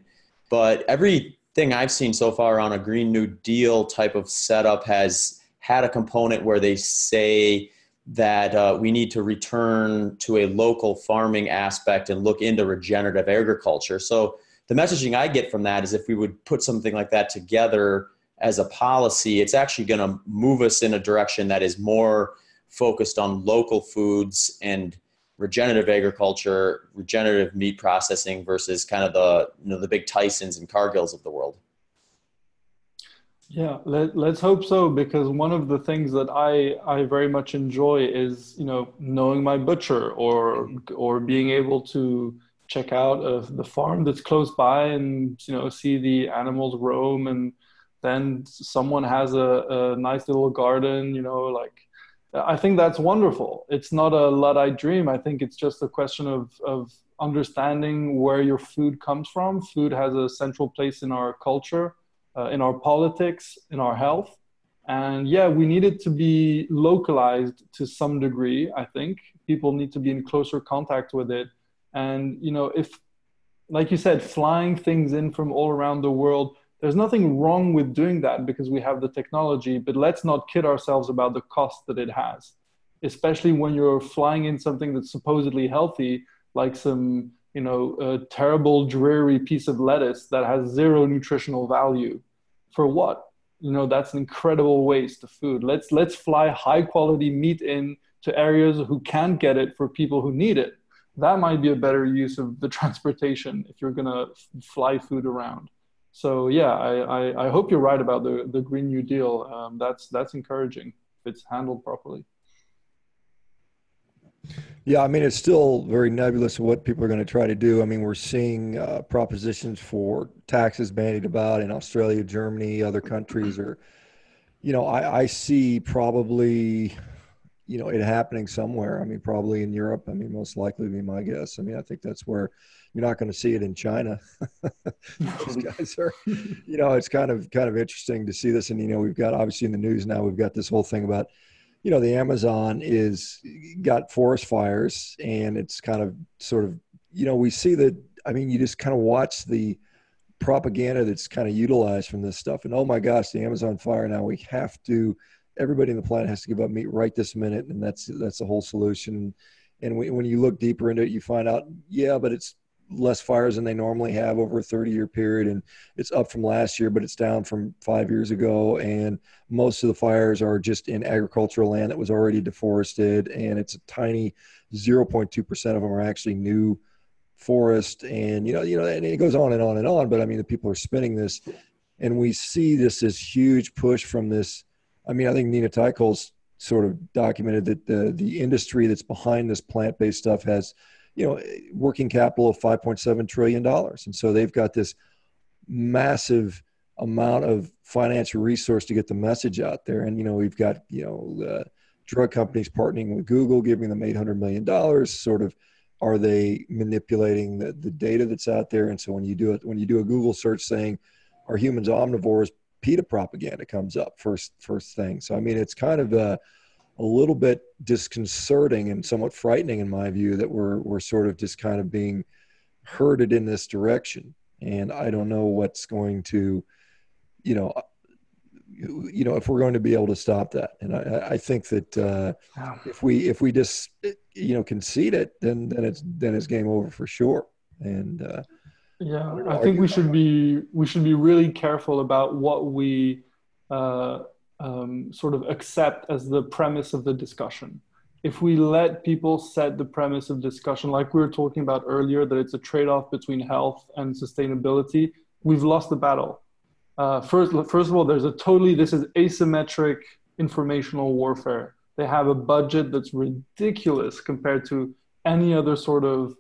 But everything i've seen so far on a green new deal type of setup has had a component where they say that uh, we need to return to a local farming aspect and look into regenerative agriculture. So the messaging I get from that is if we would put something like that together as a policy, it's actually going to move us in a direction that is more focused on local foods and regenerative agriculture, regenerative meat processing versus kind of the you know the big Tysons and Cargills of the world. Yeah, let, let's hope so because one of the things that I I very much enjoy is you know knowing my butcher or or being able to check out of the farm that's close by and you know see the animals roam and then someone has a, a nice little garden you know like i think that's wonderful. It's not a luddite dream. I think it's just a question of of understanding where your food comes from. Food has a central place in our culture uh, in our politics in our health. And yeah we need it to be localized to some degree i think. People need to be in closer contact with it and you know, if like you said, flying things in from all around the world, there's nothing wrong with doing that because we have the technology. But let's not kid ourselves about the cost that it has, especially when you're flying in something that's supposedly healthy, like some you know a terrible dreary piece of lettuce that has zero nutritional value. For what? You know that's an incredible waste of food. Let's let's fly high quality meat in to areas who can't get it for people who need it that might be a better use of the transportation if you're going to fly food around. So yeah, I, I, I, hope you're right about the, the Green New Deal. Um, that's that's encouraging if it's handled properly. Yeah, I mean it's still very nebulous what people are going to try to do. I mean we're seeing uh, propositions for taxes bandied about in Australia, Germany, other countries, or you know I, I see probably you know it happening somewhere. I mean, probably in Europe. I mean, most likely be my guess. I mean, I think that's where you're not going to see it in China. These guys are, you know, it's kind of kind of interesting to see this. And you know, we've got obviously in the news now. We've got this whole thing about, you know, the Amazon is got forest fires, and it's kind of sort of, you know, we see that. I mean, you just kind of watch the propaganda that's kind of utilized from this stuff, and oh my gosh, the Amazon fire now we have to everybody in the planet has to give up meat right this minute, and that's that's the whole solution. And we, when you look deeper into it, you find out, yeah, but it's less fires than they normally have over a 30 year period and it's up from last year but it's down from five years ago. And most of the fires are just in agricultural land that was already deforested and it's a tiny 0.2% of them are actually new forest. And you know you know and it goes on and on and on but i mean the people are spinning this. And we see this this huge push from this I mean, I think Nina Teicholz sort of documented that the the industry that's behind this plant based stuff has, you know, working capital of 5.7 trillion dollars, and so they've got this massive amount of financial resource to get the message out there. And you know, we've got you know drug companies partnering with Google, giving them 800 million dollars. Sort of, are they manipulating the the data that's out there? And so when you do it, when you do a Google search saying, "Are humans omnivores?" PETA propaganda comes up first first thing. So I mean, it's kind of a, a little bit disconcerting and somewhat frightening in my view that we're we're sort of just kind of being herded in this direction. And I don't know what's going to, you know, you know, if we're going to be able to stop that. And I, I think that uh, if we if we just you know concede it, then then it's then it's game over for sure. And uh, yeah, I think we should be we should be really careful about what we uh, um, sort of accept as the premise of the discussion. if we let people set the premise of discussion, like we were talking about earlier, that it's a trade off between health and sustainability, we've lost the battle. Uh, first, first of all, there's a totally, this is asymmetric informational warfare. They have a budget that's ridiculous compared to any other sort of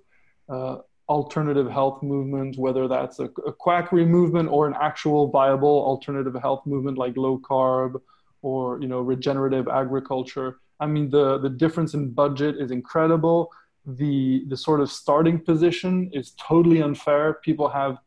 uh, alternative health movement, whether that's a, a quackery movement or an actual viable alternative health movement like low carb or you know regenerative agriculture I mean, the, the difference in budget is incredible. The, the sort of starting position is totally unfair. People have,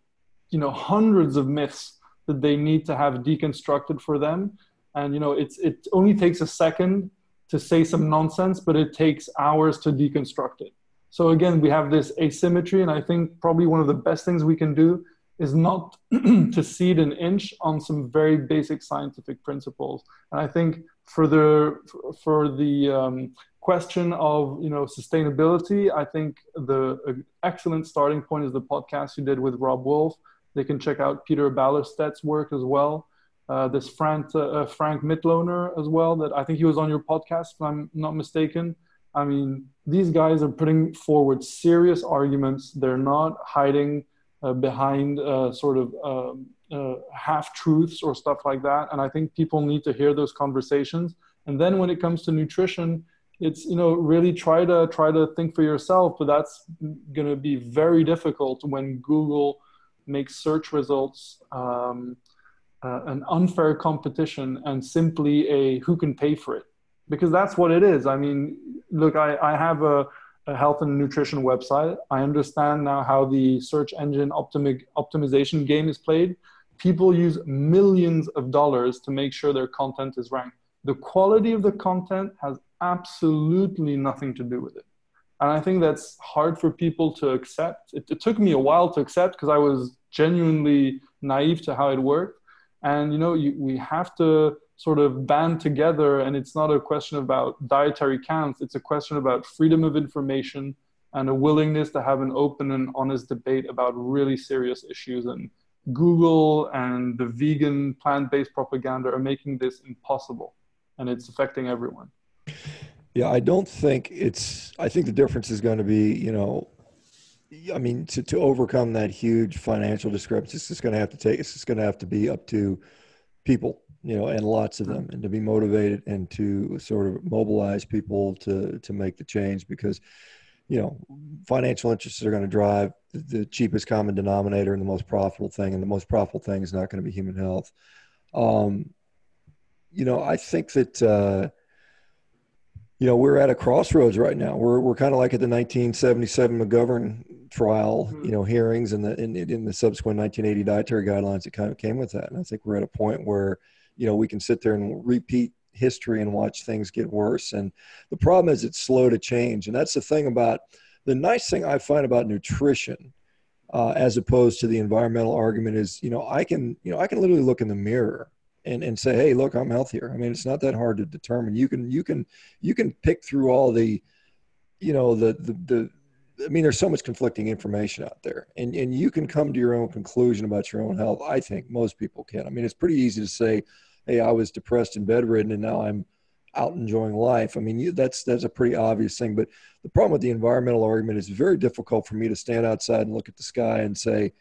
you know, hundreds of myths that they need to have deconstructed for them. And, you know, it's, it only takes a second to say some nonsense, but it takes hours to deconstruct it. So again, we have this asymmetry, and I think probably one of the best things we can do is not to cede an inch on some very basic scientific principles. And I think for the for the um, question of you know sustainability, I think the excellent starting point is the podcast you did with Robb Wolf. They can check out Peter Ballerstedt's work as well. Uh, this Frank uh, Frank Mitloehner as well. That I think he was on your podcast, if I'm not mistaken. I mean, these guys are putting forward serious arguments. They're not hiding uh, behind uh, sort of um, uh, half truths or stuff like that. And I think people need to hear those conversations. And then when it comes to nutrition, it's you know really try to try to think for yourself. But that's going to be very difficult when Google makes search results um, uh, an unfair competition and simply a who can pay for it because that's what it is. I mean, look, I, I have a a health and nutrition website. I understand now how the search engine optimi- optimization game is played. People use millions of dollars to make sure their content is ranked. The quality of the content has absolutely nothing to do with it. And I think that's hard for people to accept. It, it took me a while to accept because I was genuinely naive to how it worked. And you know, you, we have to sort of band together and it's not a question about dietary counts. It's a question about freedom of information and a willingness to have an open and honest debate about really serious issues. And google and the vegan plant-based propaganda are making this impossible and it's affecting everyone. Yeah i don't think it's i think the difference is going to be you know I mean, to, to overcome that huge financial discrepancy, it's just going to have to take. It's just going to have to be up to people you know, and lots of them, and to be motivated and to sort of mobilize people to to make the change because, you know, financial interests are going to drive the cheapest common denominator and the most profitable thing, and the most profitable thing is not going to be human health. Um, you know, I think that. Uh, you know, we're at a crossroads right now. We're we're kind of like at the 1977 McGovern trial, mm-hmm. you know, hearings and the in, in the subsequent 1980 dietary guidelines that kind of came with that. And I think we're at a point where you know we can sit there and repeat history and watch things get worse. And the problem is it's slow to change. And that's the thing about the nice thing i find about nutrition uh, as opposed to the environmental argument is you know i can you know i can literally look in the mirror and, and say hey look i'm healthier. I mean it's not that hard to determine. You can you can you can pick through all the you know the the, the I mean, there's so much conflicting information out there, and and you can come to your own conclusion about your own health. I think most people can. I mean, it's pretty easy to say, "Hey, I was depressed and bedridden, and now I'm out enjoying life." I mean, you, that's that's a pretty obvious thing. But the problem with the environmental argument is very difficult for me to stand outside and look at the sky and say,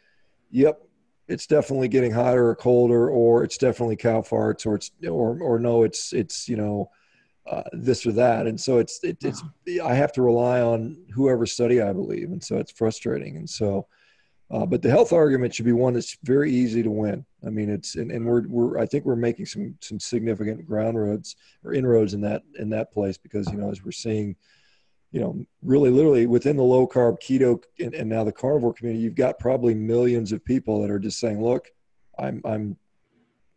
"Yep, it's definitely getting hotter or colder, or it's definitely cow farts, or it's or or no, it's it's you know." Uh, this or that. And so it's, it, it's, I have to rely on whoever study I believe. And so it's frustrating. And so, uh, but the health argument should be one that's very easy to win. I mean, it's, and, and we're, we're, I think we're making some, some significant ground roads or inroads in that, in that place because, you know, as we're seeing, you know, really literally within the low carb keto and, and now the carnivore community, you've got probably millions of people that are just saying, look, I'm, I'm,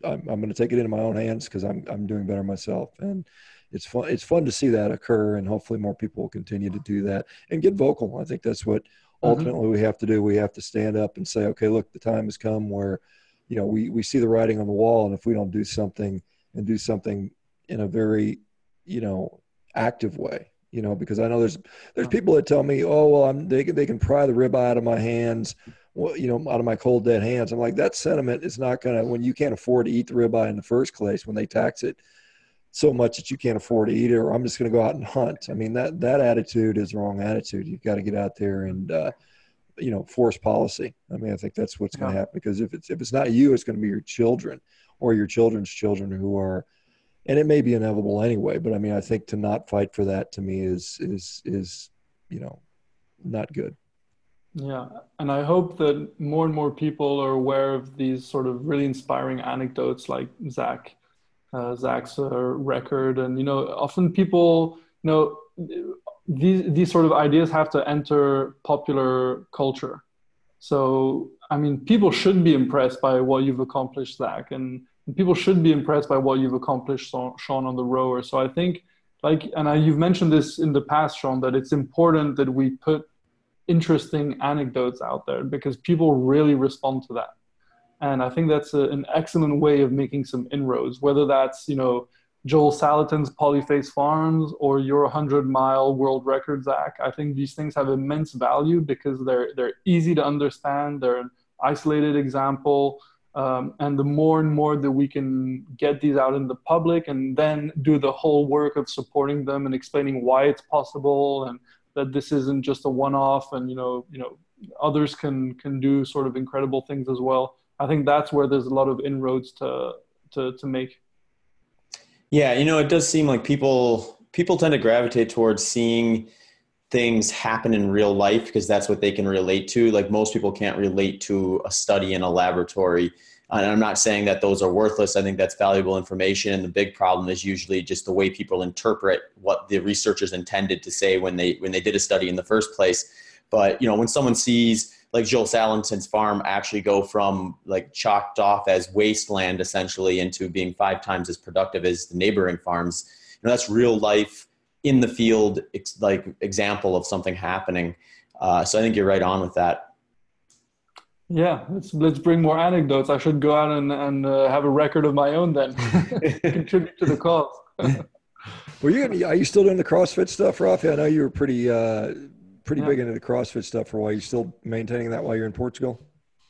I'm, I'm going to take it into my own hands because I'm, I'm doing better myself. And, it's fun it's fun to see that occur and hopefully more people will continue to do that and get vocal i think that's what mm-hmm. ultimately mm-hmm. we have to do we have to stand up and say okay look the time has come where you know we we see the writing on the wall and if we don't do something and do something in a very you know active way you know because i know there's there's people that tell me oh well i'm they can they can pry the rib out of my hands you know, out of my cold dead hands. I'm like, that sentiment is not going to, when you can't afford to eat the ribeye in the first place, when they tax it so much that you can't afford to eat it, or I'm just going to go out and hunt. I mean, that that attitude is the wrong attitude. You've got to get out there and uh, you know force policy. I mean, I think that's what's going to happen because if it's if it's not you, it's going to be your children or your children's children who are, and it may be inevitable anyway. But I mean, I think to not fight for that to me is is is you know not good. Yeah, and I hope that more and more people are aware of these sort of really inspiring anecdotes like Zach uh, Zach's uh, record, and you know, often people, you know, these these sort of ideas have to enter popular culture. So, I mean, people should be impressed by what you've accomplished, Zach, and people should be impressed by what you've accomplished, Shawn, on the rower. So, I think, like, and I, you've mentioned this in the past, Shawn, that it's important that we put interesting anecdotes out there because people really respond to that. And I think that's a, an excellent way of making some inroads, whether that's, you know, Joel Salatin's Polyface Farms or your 100 mile world record, Zach. I think these things have immense value because they're, they're easy to understand. They're an isolated example. Um, and the more and more that we can get these out in the public and then do the whole work of supporting them and explaining why it's possible and that this isn't just a one-off and you know you know others can can do sort of incredible things as well I think that's where there's a lot of inroads to to to make. Yeah, you know, it does seem like people people tend to gravitate towards seeing things happen in real life because that's what they can relate to. Like most people can't relate to a study in a laboratory. And I'm not saying that those are worthless. I think that's valuable information. And the big problem is usually just the way people interpret what the researchers intended to say when they when they did a study in the first place. But you know, when someone sees like Joel Salatin's farm actually go from like chalked off as wasteland essentially into being five times as productive as the neighboring farms. You know, that's real life in the field, like example of something happening. Uh, so I think you're right on with that. Yeah, let's let's bring more anecdotes. I should go out and and uh, have a record of my own then, contribute to the cause. Were you? Are you still doing the CrossFit stuff, Rafi? I know you were pretty uh, pretty yeah. big into the CrossFit stuff for a while. You still maintaining that while you're in Portugal?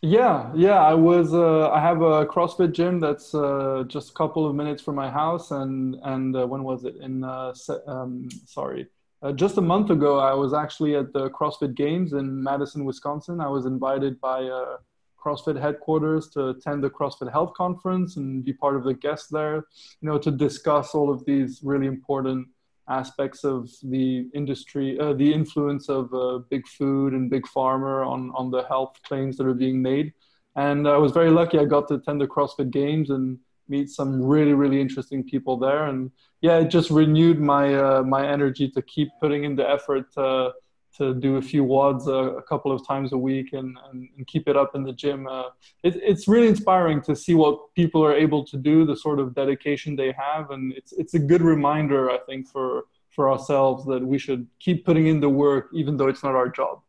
Yeah, yeah. I was. Uh, I have a CrossFit gym that's uh, just a couple of minutes from my house, and and uh, when was it? In uh, um, sorry, uh, just a month ago, I was actually at the CrossFit Games in Madison, Wisconsin. I was invited by uh, CrossFit headquarters to attend the CrossFit Health Conference and be part of the guests there. You know, to discuss all of these really important aspects of the industry, uh, the influence of uh, big food and big pharma on, on the health claims that are being made. And I was very lucky. I got to attend the CrossFit Games and meet some really, really interesting people there. And yeah, it just renewed my uh, my energy to keep putting in the effort uh, to do a few WODs a, a couple of times a week and, and, and, keep it up in the gym. Uh, it, it's really inspiring to see what people are able to do, the sort of dedication they have, and it's it's a good reminder, I think, for for ourselves that we should keep putting in the work, even though it's not our job.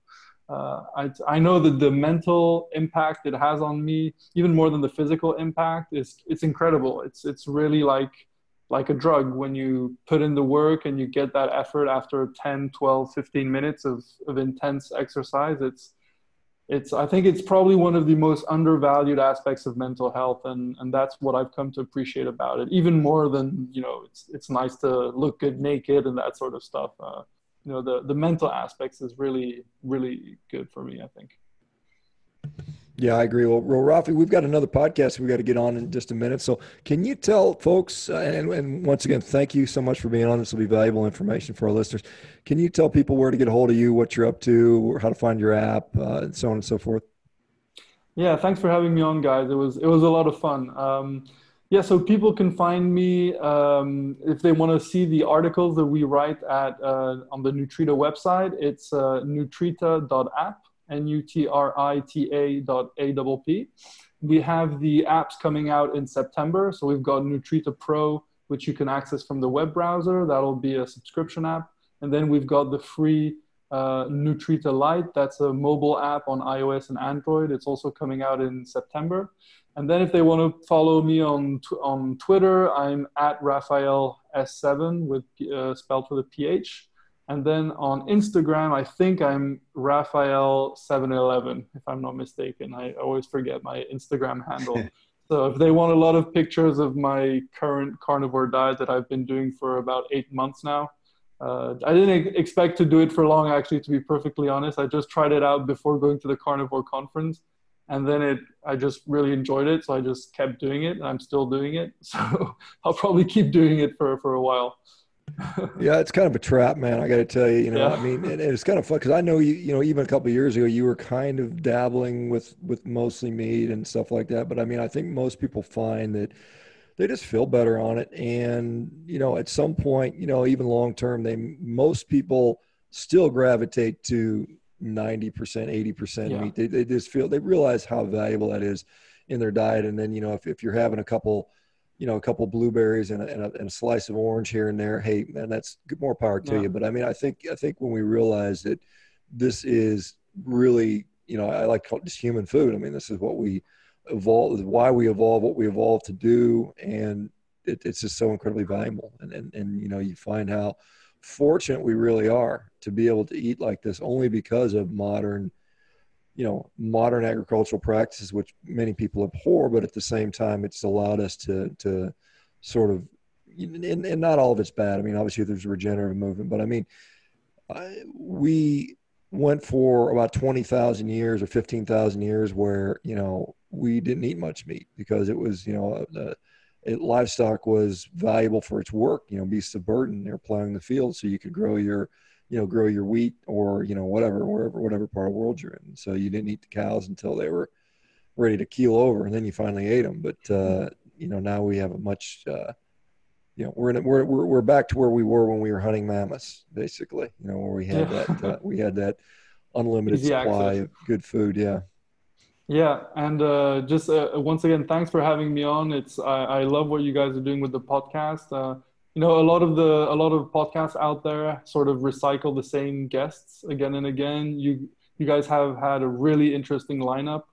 Uh, I, I know that the mental impact it has on me, even more than the physical impact, is it's incredible. It's it's really like like a drug. When you put in the work and you get that effort after 10 12 15 minutes of, of intense exercise it's it's i think it's probably one of the most undervalued aspects of mental health and and that's what i've come to appreciate about it. Even more than you know it's it's nice to look good naked and that sort of stuff. Uh, you know the the mental aspects is really really good for me i think yeah, I agree. Well, well, Rafi, we've got another podcast we've got to get on in just a minute. So, can you tell folks, uh, and, and, once again, thank you so much for being on. This will be valuable information for our listeners. Can you tell people where to get a hold of you, what you're up to, how to find your app, uh, and so on and so forth? Yeah, thanks for having me on, guys. It was it was a lot of fun. Um, yeah, so people can find me um, if they want to see the articles that we write at uh, on the Nutrita website. It's uh, nutrita.app N-U-T-R-I-T-A dot A-P-P. We have the apps coming out in September. So we've got Nutrita Pro, which you can access from the web browser. That'll be a subscription app. And then we've got the free uh, Nutrita Lite. That's a mobile app on iOS and Android. It's also coming out in September. And then if they want to follow me on, on Twitter, I'm at Raphael S7 with uh, spelled with a PH. And then on Instagram, I think I'm Raphael711, if I'm not mistaken. I always forget my Instagram handle. So if they want a lot of pictures of my current carnivore diet that I've been doing for about eight months now, uh, I didn't expect to do it for long. Actually, to be perfectly honest, I just tried it out before going to the carnivore conference, and then it I just really enjoyed it, so I just kept doing it, and I'm still doing it. So I'll probably keep doing it for for a while. yeah, it's kind of a trap, man. I got to tell you, you know, yeah. I mean, and it's kind of fun because I know you, you know, even a couple years ago, you were kind of dabbling with with mostly meat and stuff like that. But I mean, I think most people find that they just feel better on it, and you know, at some point, you know, even long term, they most people still gravitate to ninety percent, eighty percent meat. They they just feel they realize how valuable that is in their diet, and then you know, if if you're having a couple you know, a couple blueberries and a, and a, and a, slice of orange here and there. Hey, man, that's more power to yeah. you. But I mean, I think I think when we realize that this is really, you know, I like to call it just human food. I mean, this is what we evolve, why we evolve, what we evolve to do, and it, it's just so incredibly valuable. And, and and you know, you find how fortunate we really are to be able to eat like this, only because of modern you know modern agricultural practices which many people abhor but at the same time it's allowed us to to sort of and, and not all of it's bad. I mean obviously there's a regenerative movement but i mean I, we went for about 20,000 years or 15,000 years where you know we didn't eat much meat because it was you know uh, it, livestock was valuable for its work you know beasts of burden they're plowing the field so you could grow your you know, grow your wheat or, you know, whatever, wherever, whatever part of the world you're in. So you didn't eat the cows until they were ready to keel over and then you finally ate them. But, uh, you know, now we have a much, uh, you know, we're, in, we're, we're, we're back to where we were when we were hunting mammoths, basically, you know, where we had that, uh, we had that unlimited Easy supply access. of good food. Yeah. Yeah, and uh, just uh, once again, thanks for having me on. It's I, I, love what you guys are doing with the podcast. Uh, you know a lot of the a lot of podcasts out there sort of recycle the same guests again and again you you guys have had a really interesting lineup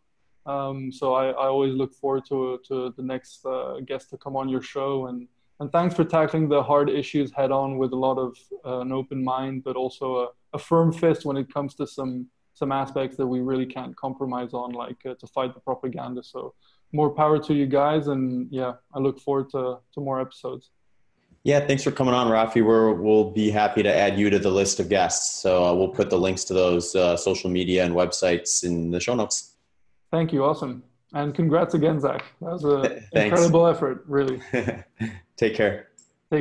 um, so I, I always look forward to to the next uh, guest to come on your show and and thanks for tackling the hard issues head on with a lot of uh, an open mind but also a, a, firm fist when it comes to some some aspects that we really can't compromise on like uh, to fight the propaganda so more power to you guys and yeah i look forward to to more episodes yeah, thanks for coming on, Rafi. We're, we'll be happy to add you to the list of guests. So uh, we'll put the links to those uh, social media and websites in the show notes. Thank you. Awesome. And congrats again, Zach. That was an incredible effort, really. Take care.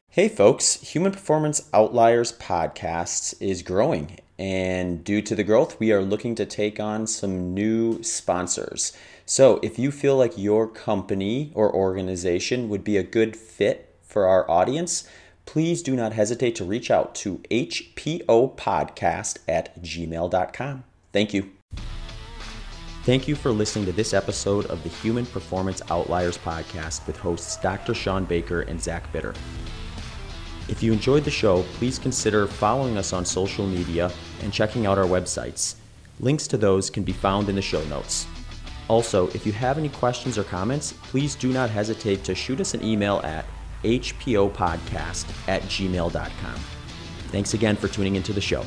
Hey, folks. Human Performance Outliers podcast is growing. And due to the growth, we are looking to take on some new sponsors. So if you feel like your company or organization would be a good fit for our audience, please do not hesitate to reach out to hpopodcast at gmail.com. Thank you. Thank you for listening to this episode of the Human Performance Outliers podcast with hosts Dr. Shawn Baker and Zach Bitter. If you enjoyed the show, please consider following us on social media and checking out our websites. Links to those can be found in the show notes. Also, if you have any questions or comments, please do not hesitate to shoot us an email at hpopodcast at gmail.com. Thanks again for tuning into the show.